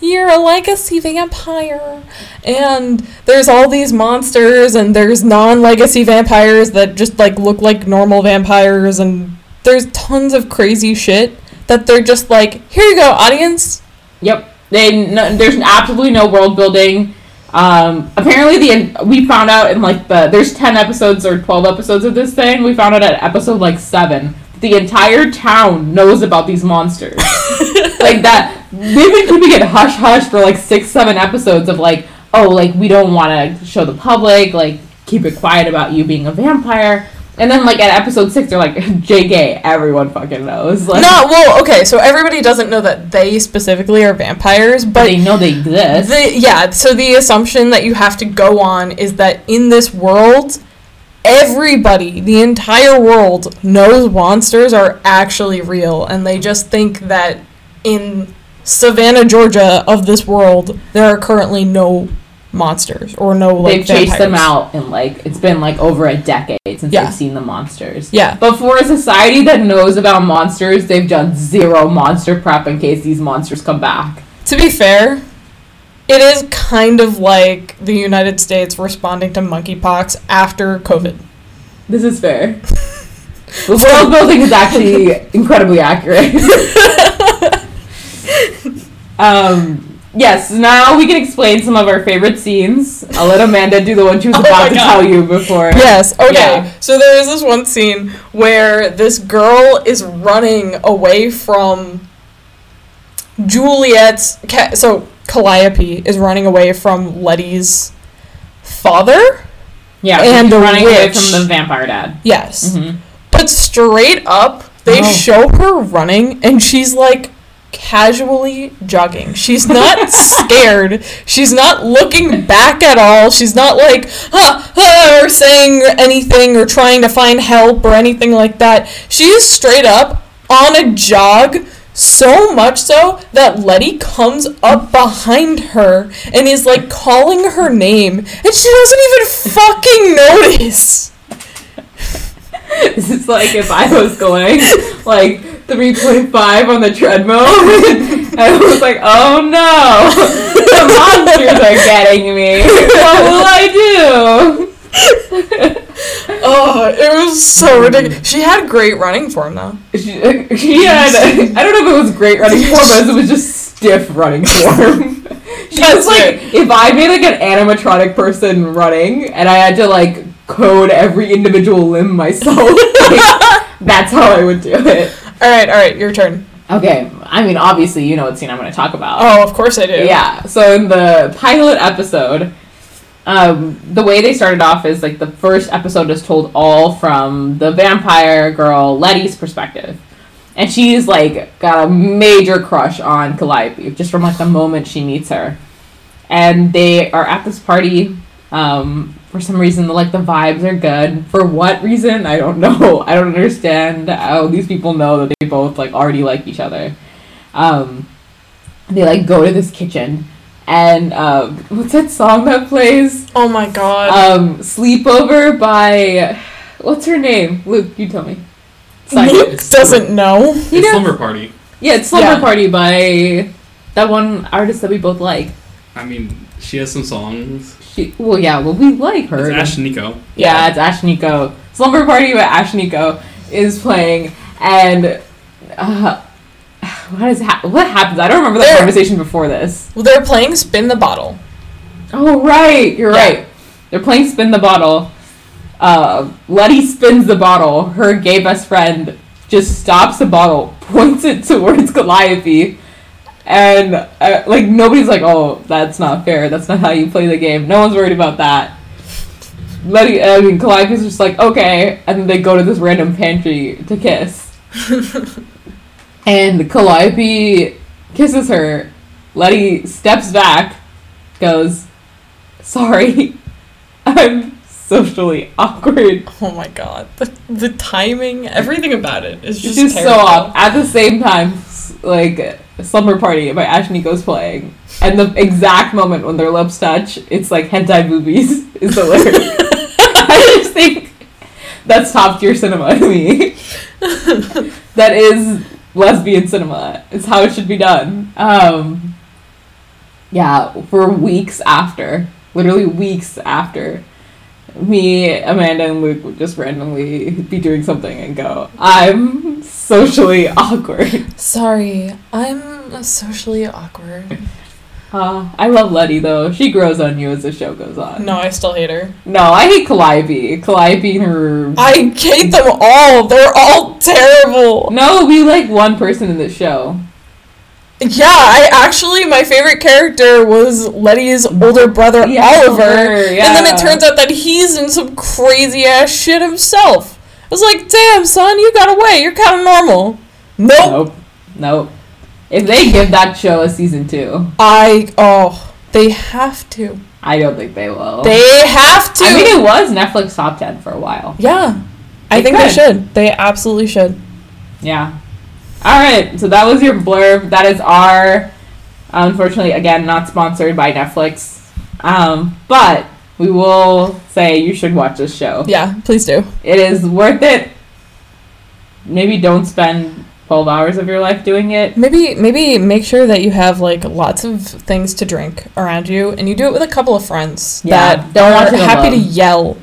you're a legacy vampire. And there's all these monsters and there's non-legacy vampires that just like look like normal vampires and there's tons of crazy shit that they're just like, here you go, audience. Yep. They no, there's absolutely no world building. Um, apparently, the we found out in like the there's ten episodes or twelve episodes of this thing. We found out at episode like seven. The entire town knows about these monsters. like that, they've been keeping it hush hush for like six, seven episodes of like, oh, like we don't want to show the public, like keep it quiet about you being a vampire. And then like at episode six, they're like, JK, everyone fucking knows. Like, No, well, okay, so everybody doesn't know that they specifically are vampires, but they know they exist. The, yeah, so the assumption that you have to go on is that in this world, everybody, the entire world, knows monsters are actually real, and they just think that in Savannah, Georgia, of this world, there are currently no monsters or no like they've chased them out and like it's been like over a decade since Yeah. they've seen the monsters. Yeah, But for a society that knows about monsters, they've done zero monster prep in case these monsters come back. to be fair. It is kind of like the United States responding to monkeypox after COVID. This is fair. The world building is actually incredibly accurate. Um, yes, now we can explain some of our favorite scenes. I'll let Amanda do the one she was Oh about to tell you before. Yes. Okay. Yeah. So there is this one scene where this girl is running away from Juliet's. Ca- so Calliope is running away from Letty's father. Yeah, And she's the running away witch. from the vampire dad. Yes. hmm But straight up, they Oh. show her running, and she's like casually jogging. She's not scared. She's not looking back at all. She's not like, huh, huh, or saying anything or trying to find help or anything like that. She is straight up on a jog. So much so that Letty comes up behind her and is like calling her name, and she doesn't even fucking notice. This is like if I was going like 3.5 on the treadmill and I was like, oh no, the monsters are getting me. What will I do? Oh, it was so ridiculous. She had great running form though. She, she had, I don't know if it was great running form, but it was just stiff running form. She That's was like, it. if I made like an animatronic person running and I had to like code every individual limb myself, like, that's how I would do it. All right, all right, your turn. Okay, I mean, obviously, you know what scene I'm going to talk about. Oh, of course I do. Yeah, so in the pilot episode, um, the way they started off is like the first episode is told all from the vampire girl Letty's perspective. And she's like got a major crush on Calliope just from like the moment she meets her. And they are at this party. Um, for some reason, like the vibes are good. For what reason? I don't know. I don't understand how these people know that they both like already like each other. Um, they like go to this kitchen and um, what's that song that plays Oh my god. um, sleepover by what's her name luke you tell me Sorry. Luke doesn't know. It's You know- Slumber Party. yeah it's slumber Yeah. party by that one artist that we both like I mean, she has some songs. she well yeah well we like her It's Ashnikko. yeah it's Ashnikko slumber party by Ashnikko is playing and uh, what is ha- what happens i don't remember the There- conversation before this Well, they're playing Spin the Bottle. Oh right, you're Yeah. right. They're playing spin the bottle. Uh, Letty spins the bottle. Her gay best friend just stops the bottle, points it towards Calliope, and uh, like nobody's like, "Oh, that's not fair. That's not how you play the game." No one's worried about that. Letty, I mean, Calliope's just like, "Okay," and then they go to this random pantry to kiss, and Calliope kisses her. Letty steps back, goes, Sorry, I'm socially awkward. Oh my god. The, the timing, everything about it is It's just, just so off. At the same time, like Slumber Party by Ashnikko's playing, and the exact moment when their lips touch, it's like hentai movies is hilarious. I just think that's top tier cinema to me. that is lesbian cinema. It's how it should be done. Um, yeah, for weeks after, literally weeks after, me, Amanda, and Luke would just randomly be doing something and go, I'm socially awkward. Sorry, I'm socially awkward. Uh, I love Letty though. She grows on you as the show goes on. No, I still hate her. No, I hate Calliope. Calliope and her. I hate them all. They're all terrible. No, we like one person in the show. Yeah, I actually my favorite character was Letty's older brother Yeah, Oliver, Oliver, and then it turns out that he's in some crazy ass shit himself. I was like, "Damn, son, you got away. You're kind of normal." Nope. Nope. Nope. If they give that show a season two, I oh, they have to. I don't think they will. They have to. I mean, it was Netflix top 10 for a while. yeah, I They think they should. They absolutely should. Yeah. All right. So that was your blurb. That is our, unfortunately, again, not sponsored by Netflix. Um, but we will say you should watch this show. Yeah, please do. It is worth it. Maybe don't spend 12 hours of your life doing it. Maybe maybe make sure that you have like lots of things to drink around you, and you do it with a couple of friends Yeah, that don't are happy to yell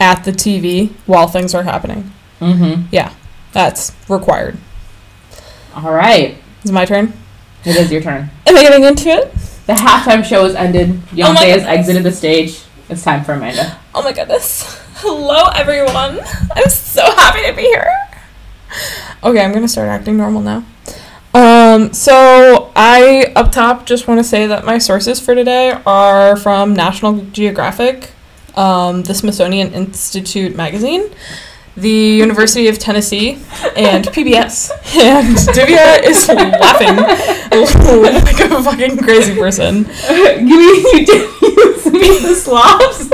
at the TV while things are happening. Mm-hmm. Yeah. That's required. All right. Is it my turn? It is your turn. Am I getting into it? The halftime show has ended. Beyonce Oh has exited the stage. It's time for Amanda. Oh my goodness. Hello, everyone. I'm so happy to be here. Okay, I'm gonna start acting normal now. Um, so I up top just want to say that my sources for today are from National Geographic, um, the Smithsonian Institute magazine, the University of Tennessee, and PBS. And Divya is laughing like a fucking crazy person. Give me you did use the slobs.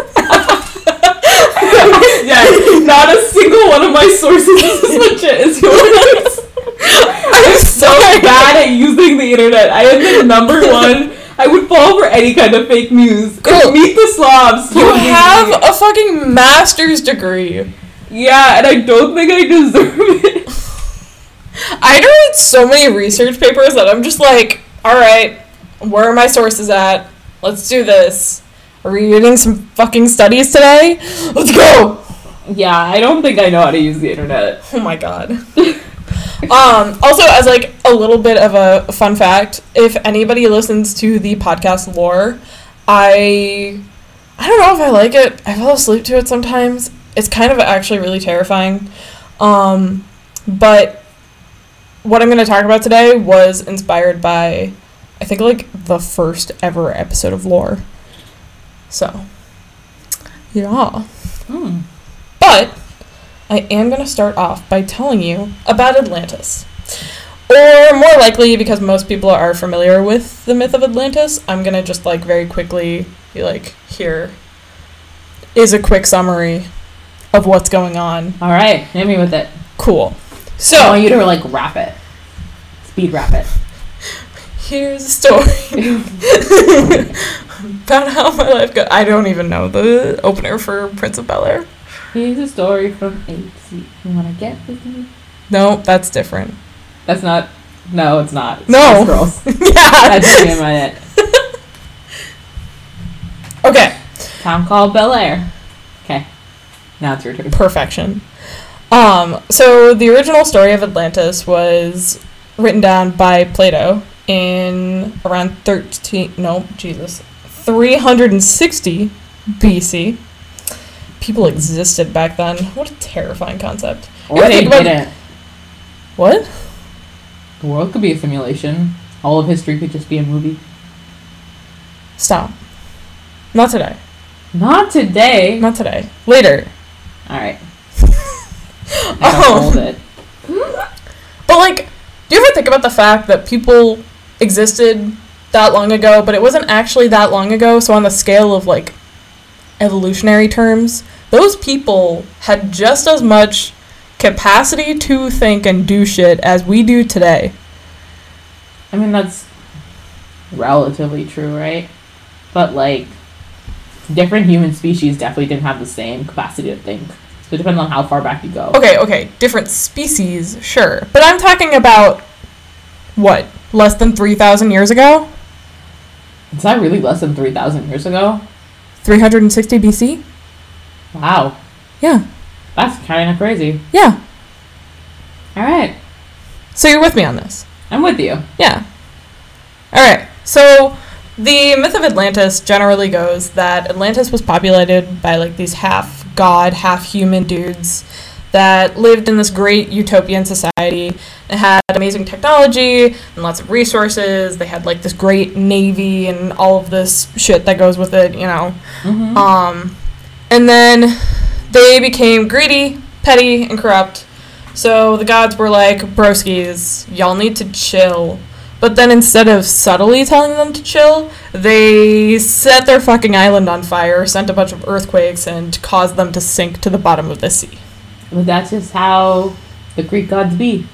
yeah, not a single one of my sources is as legit as yours. I'm so bad at using the internet. I am the number one. I would fall for any kind of fake news. Girl, Meet the slobs. You have a fucking master's degree. Yeah, and I don't think I deserve it. I read so many research papers that I'm just like, all right, where are my sources at? Let's do this. Are we reading some fucking studies today? Let's go. Yeah, I don't think I know how to use the internet. Oh my god. um, also, as like a little bit of a fun fact, if anybody listens to the podcast lore, I I don't know if I like it. I fall asleep to it sometimes. It's kind of actually really terrifying. Um, but what I'm going to talk about today was inspired by I think like the first ever episode of lore. So, yeah. Hmm. But I am going to start off by telling you about Atlantis. Or more likely, because most people are familiar with the myth of Atlantis, I'm going to just like very quickly be like, here is a quick summary of what's going on. All right, hit me with it. Cool. I So, want you to like rap it, speed rap it. here's a story about how my life got. I don't even know the opener for Prince of Bel Air. Here's a story from A to Z. You wanna get with me? No, that's different. That's not. No, it's not. It's No. Girls. yeah. That's me in my head. Okay. Town called Bel Air. Now it's your turn. perfection. Um, so the original story of Atlantis was written down by Plato in around 13 no, Jesus. 360 BC. People existed back then. What a terrifying concept. Or they about- didn't. What? The world could be a simulation. All of history could just be a movie. Stop. Not today. Not today. Not today. Later. All right. I don't Oh. hold it. But like, do you ever think about the fact that people existed that long ago, but it wasn't actually that long ago? So on the scale of like evolutionary terms, those people had just as much capacity to think and do shit as we do today. I mean, that's relatively true, right? But like, different human species definitely didn't have the same capacity to think. So it depends on how far back you go. Okay, okay, different species, sure. But I'm talking about what? Less than 3,000 years ago? Is that really less than 3,000 years ago? 360 BC? Wow. Yeah. That's kind of crazy. Yeah. All right. So you're with me on this? I'm with you. Yeah. All right. So the myth of Atlantis generally goes that Atlantis was populated by like these half god, half human dudes that lived in this great utopian society and had amazing technology and lots of resources. They had like this great navy and all of this shit that goes with it, you know. Mm-hmm. Um, and then they became greedy, petty, and corrupt. So the gods were like, broskies, y'all need to chill. But then instead of subtly telling them to chill, they set their fucking island on fire, sent a bunch of earthquakes, and caused them to sink to the bottom of the sea. but that's just how the Greek gods be.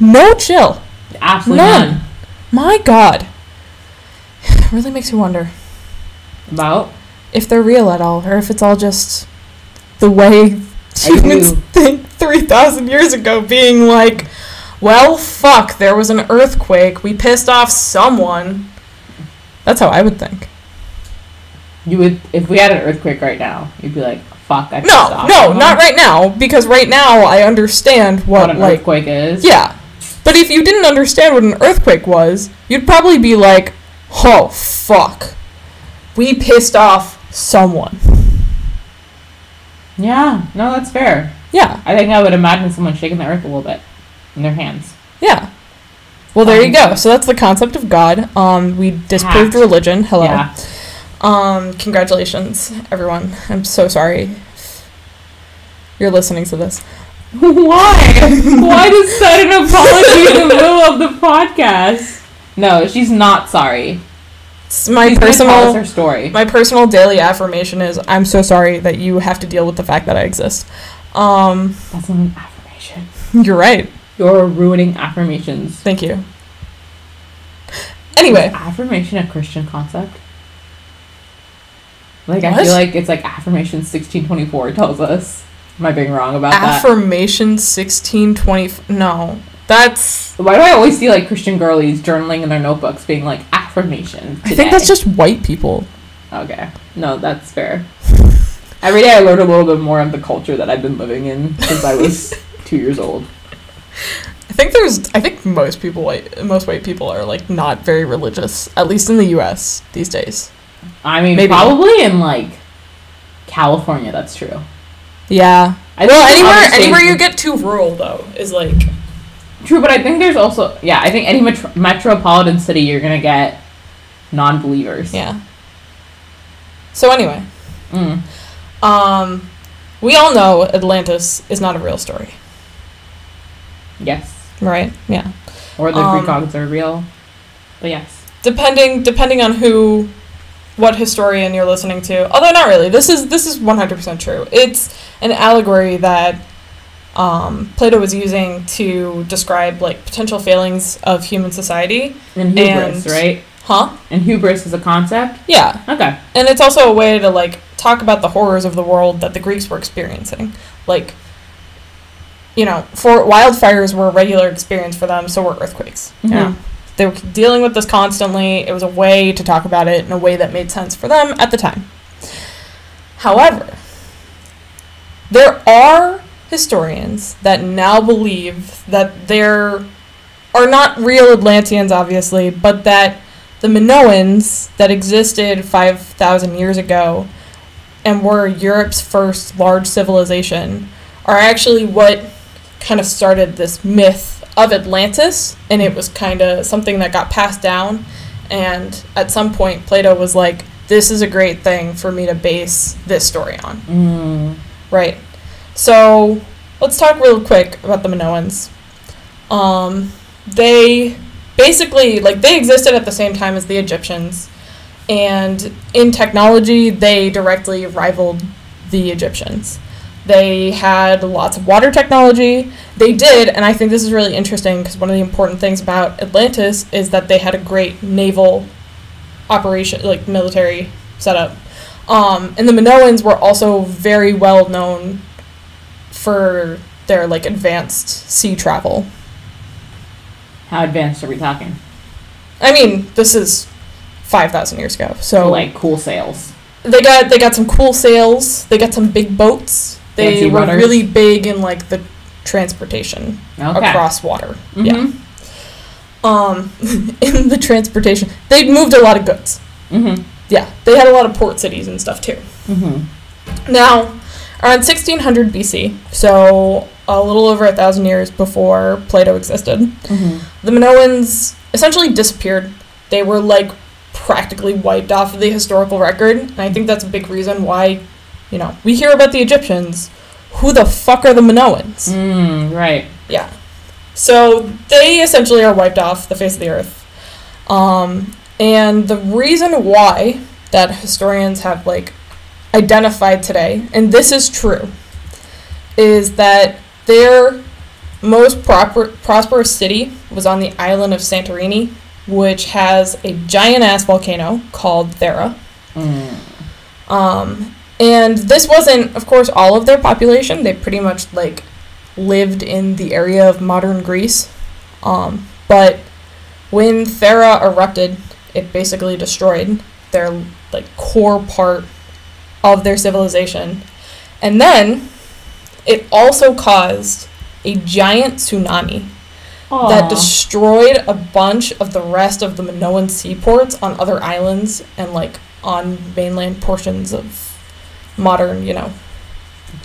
No chill. Absolutely None. none. My god. It really makes you wonder About if they're real at all, or if it's all just the way humans think 3,000 years ago, being like, well, fuck, there was an earthquake, we pissed off someone. That's how I would think. you would if we had an earthquake right now, you'd be like, "Fuck, I pissed No, off no, someone." not right now, because right now I understand What what, an like, earthquake is. yeah. But if you didn't understand what an earthquake was, you'd probably be like, "Oh fuck, we pissed off someone." Yeah, no, that's fair. Yeah, I think I would imagine someone shaking the earth a little bit in their hands. yeah. Well, there you Um, go. So that's the concept of God. Um, we disproved Hacked. religion. Hello. Yeah. Um, congratulations, everyone. I'm so sorry. You're listening to this. Why? Why does an apology in the middle of the podcast? No, she's not sorry. It's my She's gonna tell us personal her story. my personal daily affirmation is I'm so sorry that you have to deal with the fact that I exist. Um, That's not an affirmation. you're right. You're ruining affirmations. Thank you. Anyway, Is affirmation a Christian concept? Like I What? feel like it's like affirmation sixteen twenty four tells us. Am I being wrong about that? affirmation 1620 no. That's Why do I always see like Christian girlies journaling in their notebooks being like affirmation? I think that's today?" just white people. okay. No, that's fair. Every day I learn a little bit more of the culture that I've been living in since I was two years old. I think there's I think most people white most white people are like not very religious, at least in the US these days. I mean, Maybe. probably in like California, that's true. Yeah. I Well, anywhere anywhere you get too rural though is like True, but I think there's also yeah. I think any metro- metropolitan city you're gonna get non-believers. yeah. So anyway, Mm. um we all know Atlantis is not a real story, Yes. right? Yeah. Or the Um, Greek gods are real. But yes. depending depending on who what historian you're listening to although not really this is this is 100% true it's an allegory that um, plato was using to describe like potential failings of human society And hubris, and- right? huh And hubris is a concept. yeah Okay. and it's also a way to like talk about the horrors of the world that the greeks were experiencing like you know for wildfires were a regular experience for them so were earthquakes you know? Mhm. They were dealing with this constantly. It was a way to talk about it in a way that made sense for them at the time. However, there are historians that now believe that there are not real Atlanteans, obviously, but that the Minoans that existed 5,000 years ago and were Europe's first large civilization are actually what kind of started this myth of Atlantis, and it was kind of something that got passed down. And at some point, Plato was like, "This is a great thing for me to base this story on." Mm. Right. So let's talk real quick about the Minoans. Um, they basically like they existed at the same time as the Egyptians, and in technology, they directly rivaled the Egyptians. They had lots of water technology. They did, and I think this is really interesting because one of the important things about Atlantis is that they had a great naval operation, like military setup. Um, and the Minoans were also very well known for their like advanced sea travel. How advanced are we talking? I mean, this is five thousand years ago, so like cool sails. they got they got some cool sails. They got some big boats. They Fancy were really big in like the transportation Okay. across water. Yeah. Mhm. Um, in the transportation, they moved a lot of goods. Mhm. Yeah, they had a lot of port cities and stuff too. Mhm. Now, around 1600 BC, so a little over a thousand years before Plato existed, Mhm. the Minoans essentially disappeared. They were like practically wiped off of the historical record, and I think that's a big reason why, you know, we hear about the Egyptians. Who the fuck are the Minoans? Mm, right. Yeah. So they essentially are wiped off the face of the earth. Um, and the reason why that historians have like identified today, and this is true, is that their most proper, prosperous city was on the island of Santorini, which has a giant ass volcano called Thera. Mm. Um, and this wasn't, of course, all of their population. They pretty much like lived in the area of modern Greece. Um, but when Thera erupted, it basically destroyed their like core part of their civilization. And then it also caused a giant tsunami that destroyed a bunch of the rest of the Minoan seaports on other islands and like on mainland portions of modern, you know?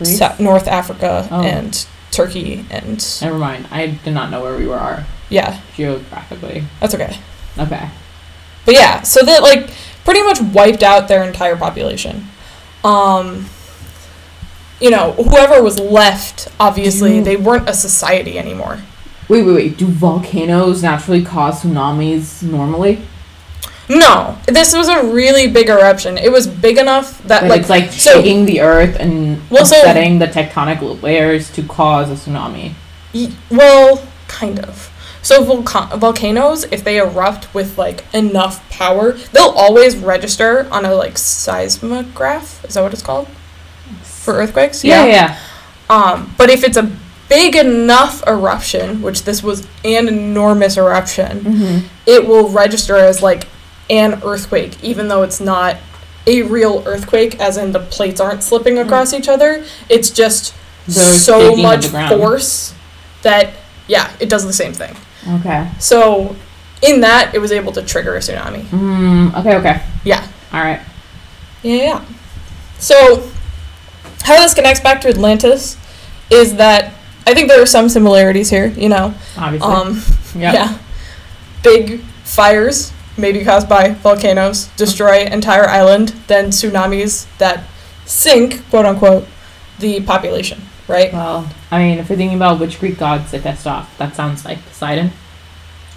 Sa- North Africa Oh. and Turkey and Never mind. I did not know where we were yeah, geographically. that's okay. Okay. But yeah, so that like pretty much wiped out their entire population. Um you know, whoever was left, obviously, they weren't a society anymore. Wait, wait, wait. Do volcanoes naturally cause tsunamis normally? No, this was a really big eruption. It was big enough that That like it's like so- shaking the earth and Well, so- upsetting the tectonic layers to cause a tsunami. Y- Well, kind of. So volca- volcanoes, if they erupt with like enough power, they'll always register on a like seismograph. Is that what it's called for earthquakes? Yeah, yeah. Um, but if it's a big enough eruption, which this was an enormous eruption, Mm-hmm. it will register as like an earthquake, even though it's not a real earthquake, as in the plates aren't slipping across each other. It's just so much force that yeah, it does the same thing. Okay. So in that, it was able to trigger a tsunami. Mm, okay, okay. Yeah. All right. Yeah, yeah. So how this connects back to Atlantis is that I think there are some similarities here. You know, Obviously. um, yeah. yeah, big fires maybe caused by volcanoes destroy entire island, then tsunamis that sink quote unquote the population. Right. Well, I mean, if you're thinking about which Greek gods they pissed off, that sounds like Poseidon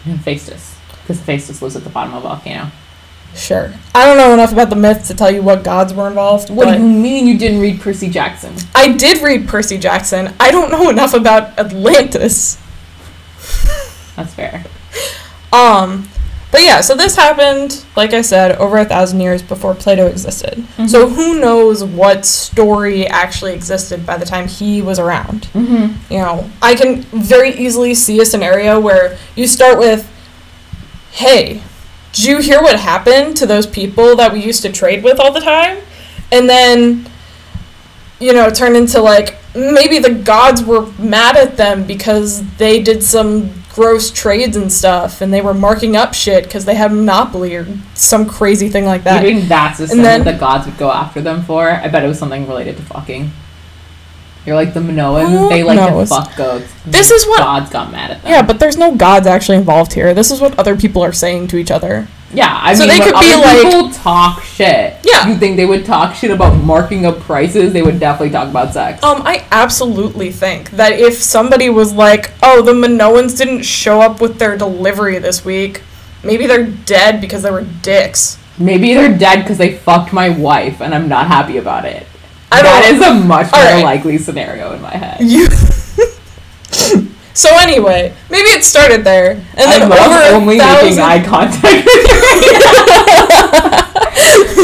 and Hephaestus. Because Hephaestus lives at the bottom of a volcano. Sure. I don't know enough about the myth to tell you what gods were involved. What do you mean you didn't read Percy Jackson? I did read Percy Jackson. I don't know enough about Atlantis. That's fair. Um, but yeah, so this happened, like I said, over a thousand years before Plato existed. Mm-hmm. So who knows what story actually existed by the time he was around? Mm-hmm. You know, I can very easily see a scenario where you start with, "Hey, did you hear what happened to those people that we used to trade with all the time?" And then, you know, turn into like maybe the gods were mad at them because they did some gross trades and stuff, and they were marking up shit because they had monopoly or some crazy thing like that. You think that's the thing that the gods would go after them for? I bet it was something related to fucking. You're like the Minoans, they like to knows? fuck goats. This is what- gods got mad at them. Yeah, but there's no gods actually involved here. This is what other people are saying to each other. Yeah, I So mean, they could be like- people talk shit. Yeah. you think they would talk shit about marking up prices? They would definitely talk about sex. Um, I absolutely think that if somebody was like, "Oh, the Minoans didn't show up with their delivery this week," maybe they're dead because they were dicks. Maybe they're dead because they fucked my wife, and I'm not happy about it. I That is a much more Alright. likely scenario in my head. You. so anyway, maybe it started there, and then I love only thousand. making eye contact with.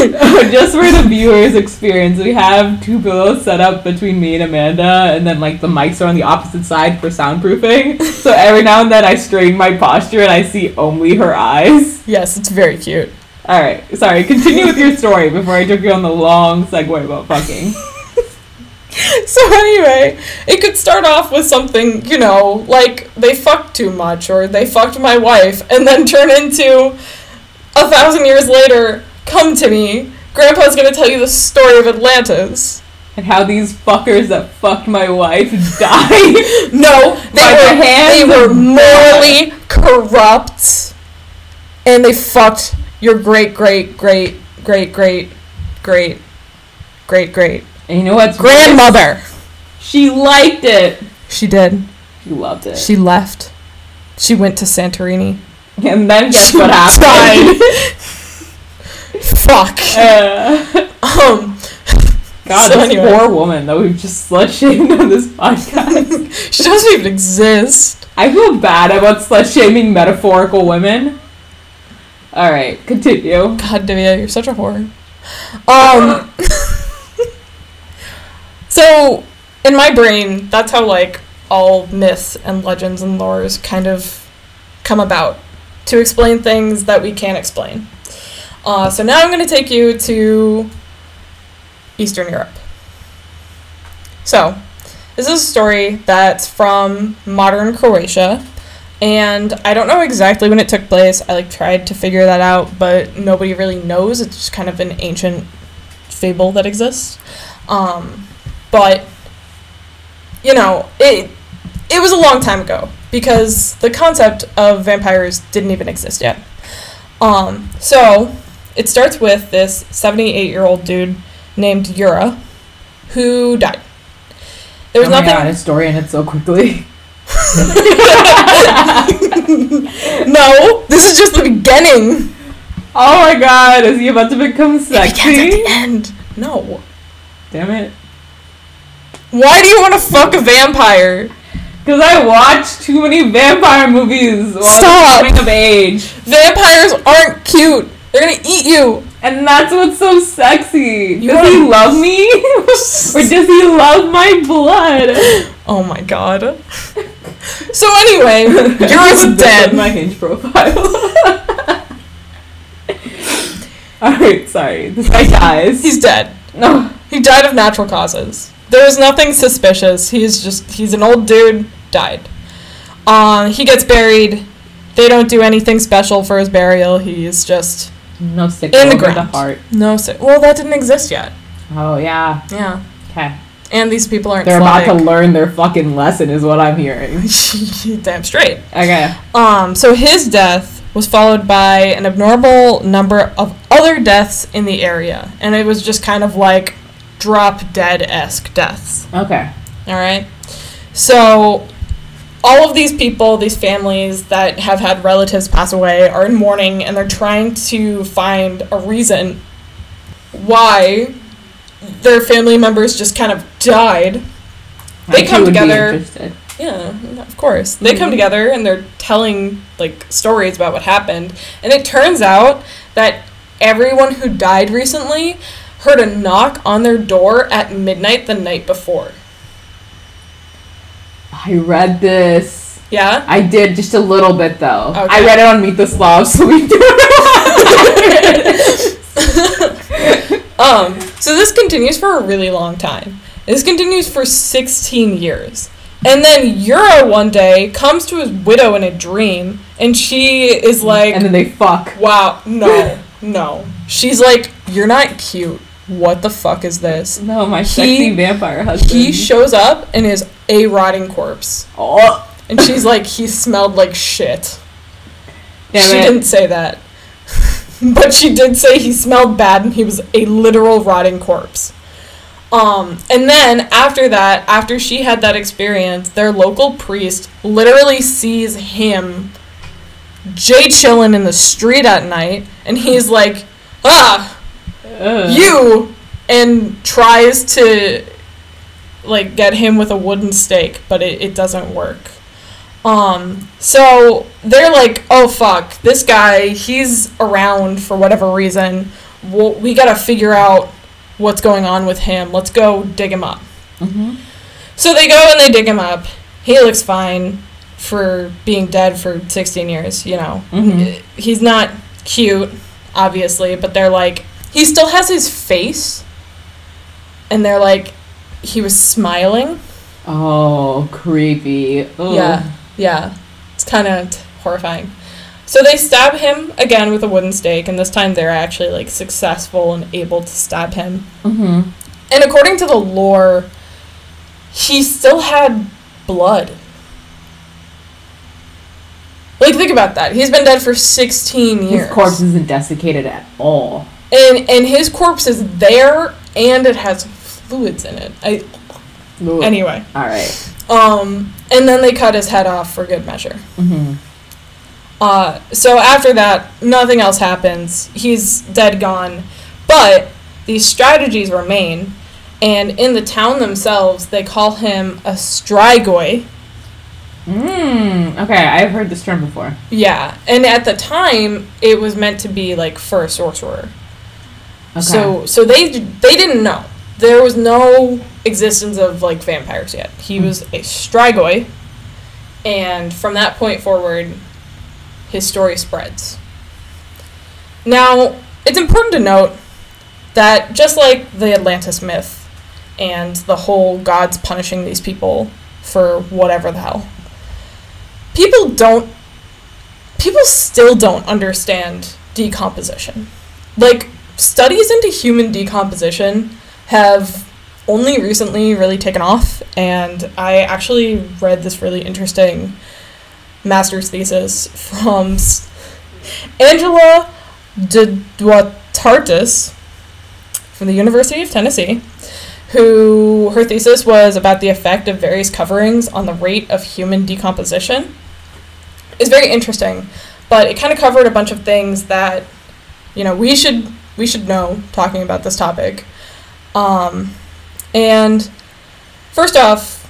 Just for the viewers' experience, we have two pillows set up between me and Amanda, and then like the mics are on the opposite side for soundproofing. So every now and then I straighten my posture and I see only her eyes. yes, it's very cute. All right, sorry. Continue with your story before I took you on the long segue about fucking. So anyway, it could start off with something, you know, like they fucked too much or they fucked my wife, and then turn into a thousand years later, come to me. Grandpa's gonna tell you the story of Atlantis. And how these fuckers that fucked my wife died. No, they were they were morally corrupt, and they fucked your great great great great great great great great And you know what's grandmother. She liked it. She did. She loved it. She left. She went to Santorini. and then guess She what happened? Fuck. Uh, Um. God, So this anyway. poor woman that we've just slut shamed on this podcast. She doesn't even exist. I feel bad about slut shaming metaphorical women. All right, continue. God, Divya, you're such a whore. Um. so, in my brain, that's how like all myths and legends and lores kind of come about to explain things that we can't explain. Uh, so now I'm going to take you to Eastern Europe. So, this is a story that's from modern Croatia, And I don't know exactly when it took place. I like tried to figure that out, but nobody really knows. It's just kind of an ancient fable that exists. Um, but you know, it it was a long time ago because the concept of vampires didn't even exist yet. Um, so it starts with this 78 year old dude named Yura who died. There was oh my nothing. God, his story ended so quickly. no, this is just the beginning. Oh my god, is he about to become It begins at sexy? the end. No. Damn it. Why do you want to fuck a vampire? Because I watched too many vampire movies while Stop. I was coming of age. Vampires aren't cute. They're gonna eat you. And that's what's so sexy. You does he love me? or does he love my blood? Oh my god. So anyway, is dead. my hinge profile. Alright, sorry. This guy dies. He's dead. no. He died of natural causes. There was nothing suspicious. He's just he's an old dude, died. Uh, he gets buried. They don't do anything special for his burial. He's just No sick In the over the ground. heart. no. si- Well, that didn't exist yet. Oh yeah. Yeah, Okay. and these people aren't. They're about to learn their fucking lesson, is what I'm hearing. Damn straight. Okay. Um, so his death was followed by an abnormal number of other deaths in the area, and it was just kind of like drop dead esque deaths. Okay. All right. So, all of these people, these families that have had relatives pass away, are in mourning and they're trying to find a reason why their family members just kind of died. They I come too would be together- Yeah, of course. They come Mhm. together and they're telling like stories about what happened, and it turns out that everyone who died recently heard a knock on their door at midnight the night before. I read this. Yeah? I did just a little bit though. Okay. I read it on Meet the Slavs, so we do. Um, so this continues for a really long time. This continues for 16 years. And then Yura one day comes to his widow in a dream, and she is like, and then they fuck. wow, no, no. She's like, you're not cute. What the fuck is this? No, my He- sexy vampire husband. He shows up and is a rotting corpse. oh, And she's like, he smelled like shit. damn she it. didn't say that. but she did say he smelled bad and he was a literal rotting corpse. Um, and then after that, after she had that experience, their local priest literally sees him Jay chilling in the street at night, and he's like, ah, Ugh. you, and tries to like get him with a wooden stake, but it, it doesn't work. Um, so they're like, oh fuck, this guy, he's around for whatever reason. Well, we gotta figure out what's going on with him. Let's go dig him up. Mhm. So they go and they dig him up. He looks fine for being dead for 16 years, you know. Mhm. He's not cute, obviously, but they're like, he still has his face. And they're like, he was smiling. Oh, creepy. Ugh. Yeah, yeah. It's kind of horrifying. So they stab him again with a wooden stake, and this time they're actually like successful and able to stab him. Mhm. And according to the lore, he still had blood. Like think about that. He's been dead for 16 years. His corpse isn't desiccated at all. And and his corpse is there and it has fluids in it. I Ugh. anyway. All right. Um and then they cut his head off for good measure. Mhm. Uh, so after that, nothing else happens. He's dead gone. But these strategies remain, and in the town themselves, they call him a strigoi. Mm. Okay, I've heard this term before. Yeah, and at the time, it was meant to be like for a sorcerer. Okay. So, so they they didn't know there was no existence of like vampires yet. He Hmm. was a strigoi, and from that point forward, his story spreads. Now, it's important to note that just like the Atlantis myth and the whole gods punishing these people for whatever the hell, people don't people still don't understand decomposition. Like studies into human decomposition have only recently really taken off and I actually read this really interesting master's thesis from Angela de Duartartis from the University of Tennessee who her thesis was about the effect of various coverings on the rate of human decomposition. It's very interesting, but it kind of covered a bunch of things that you know we should we should know talking about this topic. Um, and first off,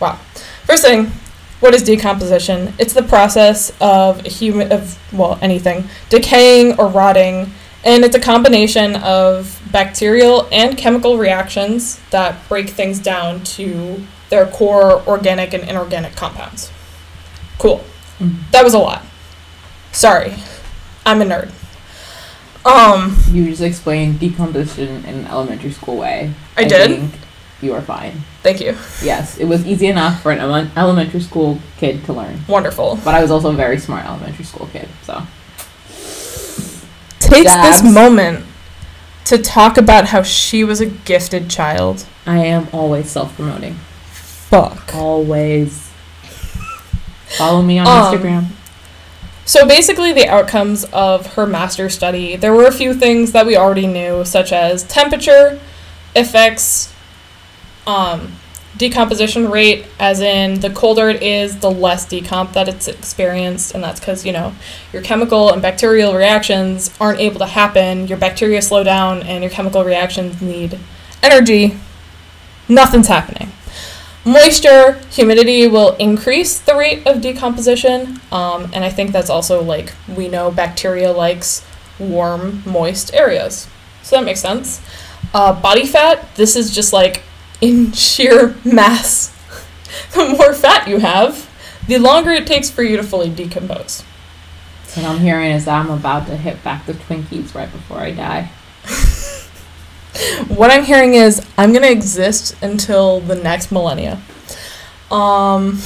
wow, first thing, what is decomposition? It's the process of a human of well anything decaying or rotting and it's a combination of bacterial and chemical reactions that break things down to their core organic and inorganic compounds. Cool. Mhm. That was a lot. Sorry. I'm a nerd. Um, You just explained decomposition in an elementary school way. I did? think you are fine. thank you. Yes, it was easy enough for an ele- elementary school kid to learn. Wonderful. But I was also a very smart elementary school kid, so. Takes Dabs. this moment to talk about how she was a gifted child. I am always self promoting. Fuck. Always. Follow me on Um, Instagram. So basically, the outcomes of her master study, there were a few things that we already knew, such as temperature affects um, decomposition rate, as in the colder it is, the less decomp that it's experienced, and that's because you know your chemical and bacterial reactions aren't able to happen. Your bacteria slow down, and your chemical reactions need energy. Nothing's happening. Moisture, humidity will increase the rate of decomposition, um, and I think that's also like we know bacteria likes warm, moist areas. So that makes sense. Uh, body fat, this is just like in sheer mass. the more fat you have, the longer it takes for you to fully decompose. What I'm hearing is that I'm about to hit back the Twinkies right before I die. What I'm hearing is I'm gonna exist until the next millennia. Um,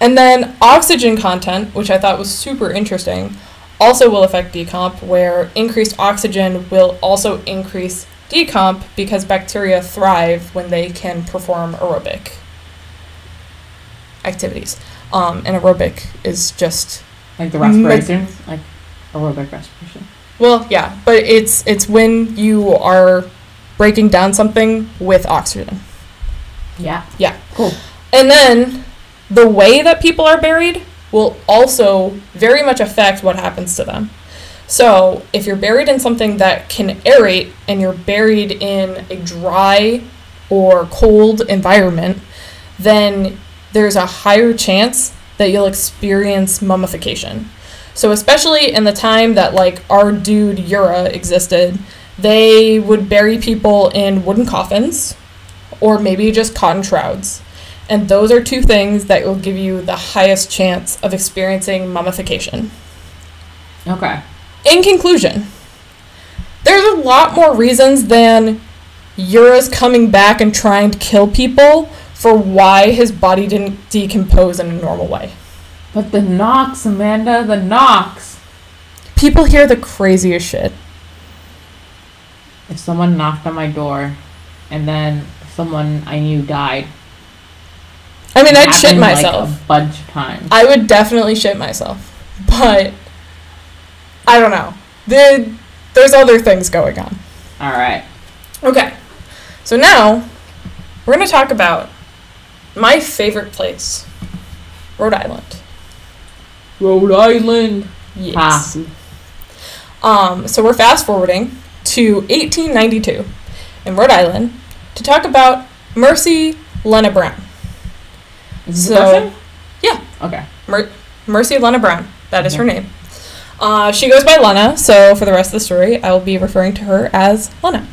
and then oxygen content, which I thought was super interesting, also will affect decomp, where increased oxygen will also increase decomp because bacteria thrive when they can perform aerobic activities. Um, and aerobic is just Like the respiration, like aerobic respiration. Well, yeah, but it's it's when you are breaking down something with oxygen. Yeah. Yeah. Cool. And then the way that people are buried will also very much affect what happens to them. So, if you're buried in something that can aerate and you're buried in a dry or cold environment, then there's a higher chance that you'll experience mummification. So, especially in the time that like our dude Yura existed, they would bury people in wooden coffins or maybe just cotton shrouds. And those are two things that will give you the highest chance of experiencing mummification. Okay. In conclusion, there's a lot more reasons than Yura's coming back and trying to kill people for why his body didn't decompose in a normal way. But the knocks, Amanda, the knocks. People hear the craziest shit. If someone knocked on my door and then someone I knew died. I mean, I'd shit happened, like, myself. a bunch of times. I would definitely shit myself. But I don't know. The, there's other things going on. Alright. Okay. So now we're going to talk about my favorite place Rhode Island. Rhode Island. Yes. Um, so we're fast forwarding to 1892 in Rhode Island to talk about Mercy Lena Brown. Is this So- a? Yeah. Okay. Mer- Mercy Lena Brown. That is her name. Uh, she goes by Lena, so for the rest of the story, I will be referring to her as Lena.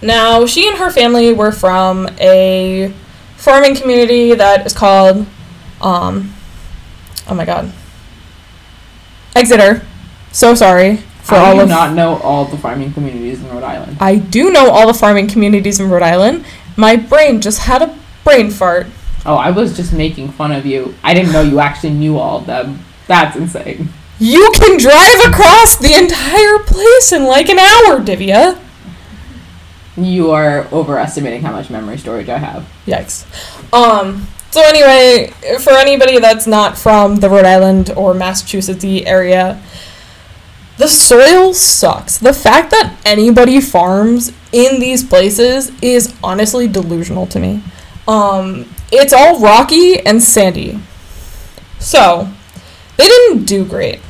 Now, she and her family were from a farming community that is called, um, oh my god, Exeter. So sorry for How all do of. not know all the farming communities in Rhode Island? I do know all the farming communities in Rhode Island. My brain just had a brain fart Oh, I was just making fun of you. I didn't know you actually knew all of them. That's insane. You can drive across the entire place in like an hour, Divya. You are overestimating how much memory storage I have. Yikes. Um. So anyway, for anybody that's not from the Rhode Island or Massachusetts area, the soil sucks. The fact that anybody farms in these places is honestly delusional to me. Um, it's all rocky and sandy. So, they didn't do great.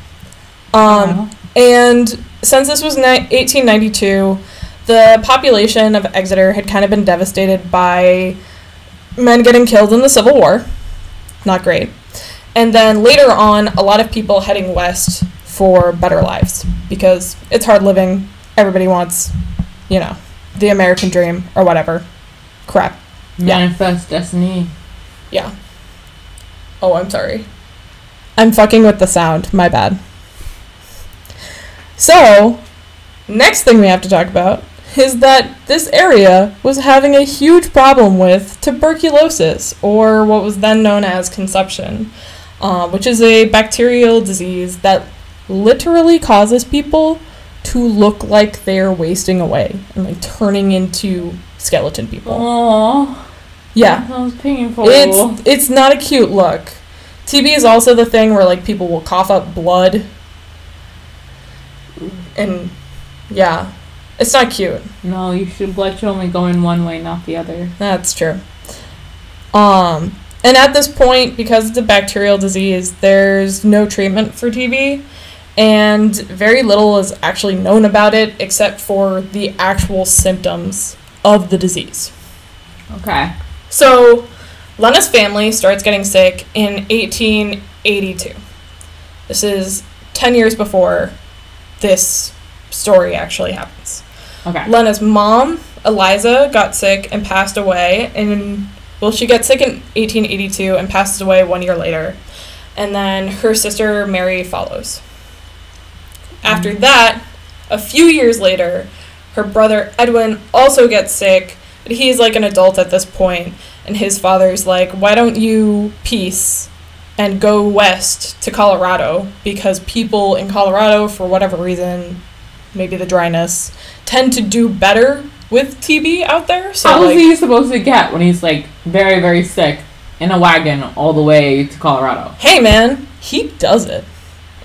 Um, and since this was ni- 1892, the population of Exeter had kind of been devastated by men getting killed in the Civil War. Not great. And then later on, a lot of people heading west for better lives because it's hard living. Everybody wants, you know, the American dream or whatever. Crap. Yeah. Manifest destiny. Yeah. Oh, I'm sorry. I'm fucking with the sound. My bad. So, next thing we have to talk about is that this area was having a huge problem with tuberculosis, or what was then known as consumption, uh, which is a bacterial disease that literally causes people to look like they're wasting away and like turning into skeleton people. Oh, Yeah. that sounds painful. It's it's not a cute look. TB is also the thing where like people will cough up blood. And yeah, it's not cute. no, you should blood should only go in one way, not the other. That's true. Um and at this point because it's a bacterial disease, there's no treatment for TB and very little is actually known about it except for the actual symptoms of the disease. Okay. So, Lena's family starts getting sick in 1882. This is 10 years before this story actually happens. Okay. Lena's mom, Eliza, got sick and passed away. And, well, she got sick in 1882 and passes away one year later. And then her sister, Mary, follows. After mm. that, a few years later, her brother Edwin also gets sick, but he's like an adult at this point, and his father's like, "Why don't you peace and go west to Colorado because people in Colorado for whatever reason, maybe the dryness, tend to do better with TB out there." So How is like, he supposed to get when he's like very, very sick in a wagon all the way to Colorado? hey man, he does it.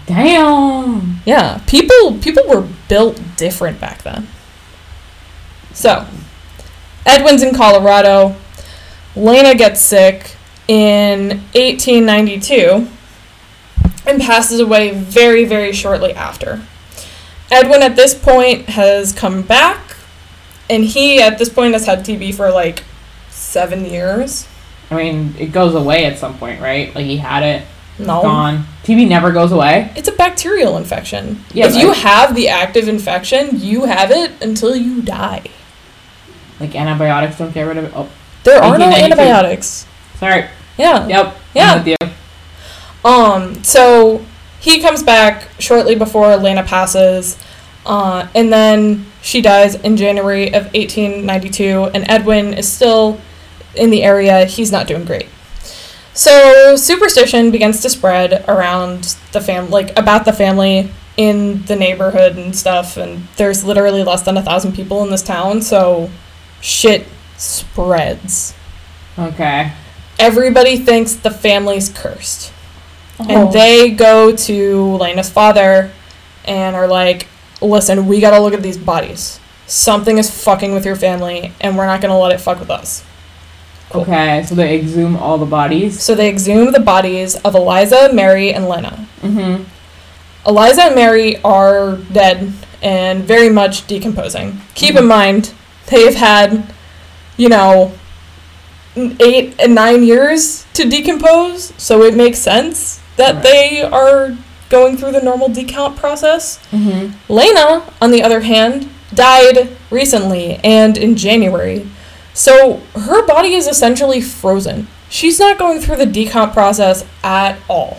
Damn. Yeah, people people were built different back then. So, Edwin's in Colorado. Lena gets sick in 1892 and passes away very very shortly after. Edwin at this point has come back and he at this point has had TB for like 7 years. I mean, it goes away at some point, right? Like he had it, No. gone. TB never goes away. It's a bacterial infection. Yeah, if you have the active infection, you have it until you die. Like antibiotics don't get rid of it. Oh, There are no 1892. antibiotics. sorry. Yeah. Yep. Yeah. I'm with you. Um. So he comes back shortly before Lena passes, uh, and then she dies in January of 1892. And Edwin is still in the area. He's not doing great. So superstition begins to spread around the fam, like about the family in the neighborhood and stuff. And there's literally less than a thousand people in this town, so shit spreads. Okay. Everybody thinks the family's cursed. Oh. And they go to Lena's father and are like, listen, we gotta look at these bodies. Something is fucking with your family, and we're not gonna let it fuck with us. Cool. Okay, so they exhume all the bodies. So they exhume the bodies of Eliza, Mary, and Lena. Mm-hmm. Eliza and Mary are dead and very much decomposing. Keep in mind, they've had, you know, eight and nine years to decompose, so it makes sense that Right. they are going through the normal decomp process. Mm-hmm. Lena, on the other hand, died recently and in January. So her body is essentially frozen. She's not going through the decomp process at all.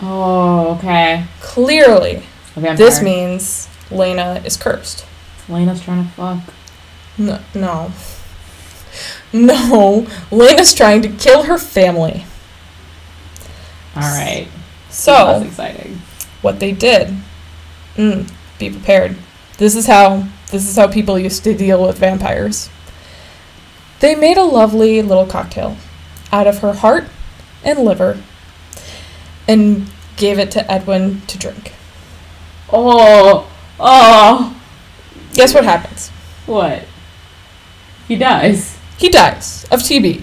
Oh, okay. Clearly, this means Lena is cursed. Lena's trying to fuck. No, no. No, Lena's trying to kill her family. All right. So, That's exciting. what they did. Mm, be prepared. This is how this is how people used to deal with vampires. They made a lovely little cocktail out of her heart and liver and gave it to Edwin to drink. Oh, oh, Guess what happens? what? He dies. He dies of TB.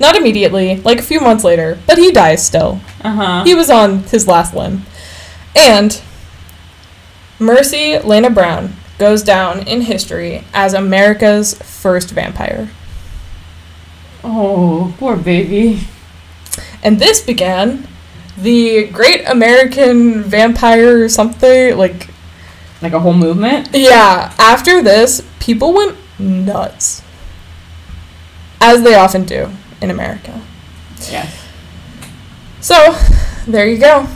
Not immediately, like a few months later, but he dies still. Uh huh. He was on his last limb. And Mercy Lena Brown goes down in history as America's first vampire. Oh, poor baby. And this began the Great American Vampire something like Like a whole movement. yeah, after this people went nuts. As they often do in America. Yes. So, there you go.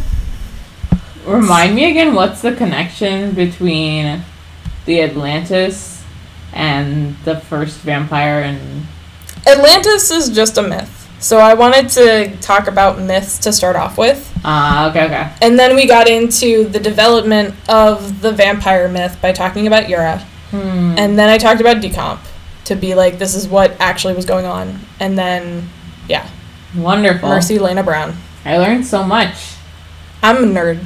Remind me again. What's the connection between the Atlantis and the first vampire and Atlantis is just a myth. So I wanted to talk about myths to start off with. Ah, okay, okay. And then we got into the development of the vampire myth by talking about Yura. Hmm. And then I talked about decomp to be like, this is what actually was going on. And then, yeah, Wonderful. Mercy Lena Brown. I learned so much. I'm a nerd.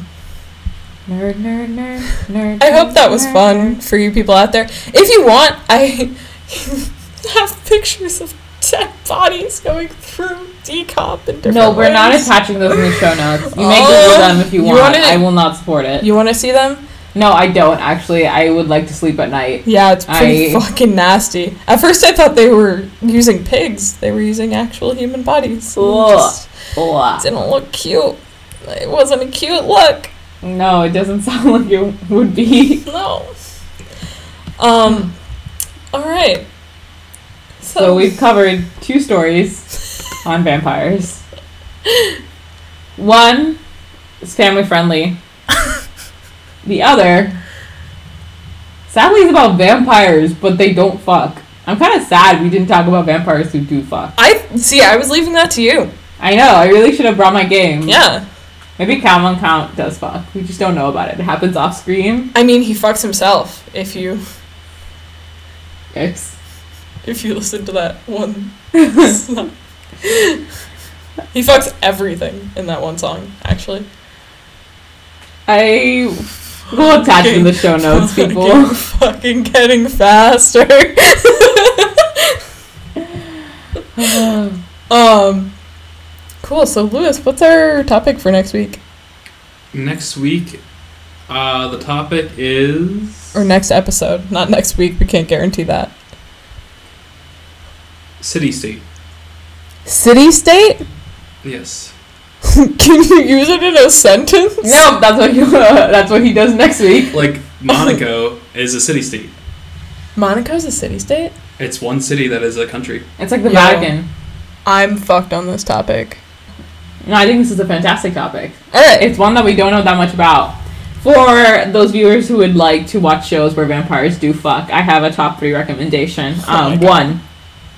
Nerd, nerd, nerd, nerd. I hope that was nerd, fun for you people out there. If you want, I have pictures of dead bodies going through decomp and different No, we're not attaching those in the show notes. You may Oh, Google them if you you want. wanna- I will not support it. You want to see them? No, I don't actually. I would like to sleep at night. Yeah, it's pretty I- fucking nasty. At first, I thought they were using pigs. They were using actual human bodies. It Ugh. just Blah. didn't look cute. It wasn't a cute look. No, it doesn't sound like it would be. No. Um. All right. So we've covered two stories on vampires. One is family friendly. The other, sadly, is about vampires, but they don't fuck. I'm kind of sad we didn't talk about vampires who do fuck. I see. I was leaving that to you. I know, I really should have brought my game. Yeah. Maybe Count von Count does fuck. We just don't know about it. It happens off screen. I mean, he fucks himself. If you It's if you listen to that one he fucks everything in that one song. Actually. I will attach in the show notes, people. Fucking, fucking getting faster. um, cool. So, Lewis, what's our topic for next week Next week, uh, the topic is or next episode? Not next week. We can't guarantee that. city state. City state? Yes. Can you use it in a sentence? No, that's what he that's what he does next week. Like Monaco is a city state. Monaco's a city state. It's one city that is a country. It's like the Yo. Vatican. I'm fucked on this topic. No, I think this is a fantastic topic. All right. It's one that we don't know that much about. For those viewers who would like to watch shows where vampires do fuck, I have a top three recommendation. Oh Um, God. one,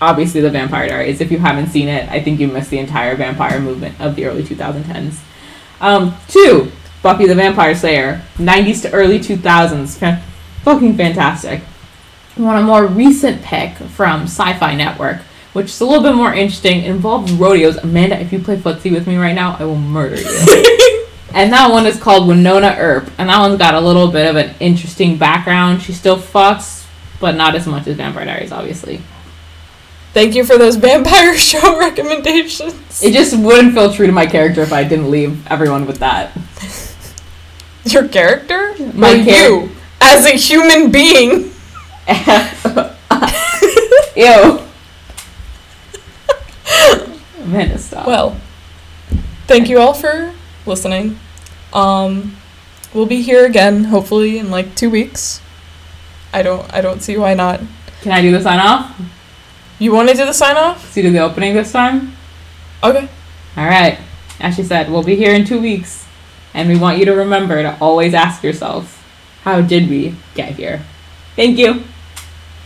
obviously, The Vampire Diaries. If you haven't seen it, I think you missed the entire vampire movement of the early 2010s. Um, two, Buffy the Vampire Slayer, 90s to early 2000s. Fan- fucking fantastic. I want a more recent pick from Sci Fi Network, which is a little bit more interesting. It involves rodeos. Amanda, if you play footsie with me right now, I will murder you. and that one is called Wynonna Earp. And that one's got a little bit of an interesting background. She still fucks, but not as much as Vampire Diaries, obviously. Thank you for those vampire show recommendations. It just wouldn't feel true to my character if I didn't leave everyone with that. Your character? My or char- you as a human being? Ew. Amanda, stop. Well, thank you all for listening. Um, we'll be here again, hopefully in like two weeks. I don't. I don't see why not. Can I do the sign off? You want to do the sign off? See, do the opening this time? Okay. All right. As she said, we'll be here in two weeks, and we want you to remember to always ask yourself, how did we get here? Thank you.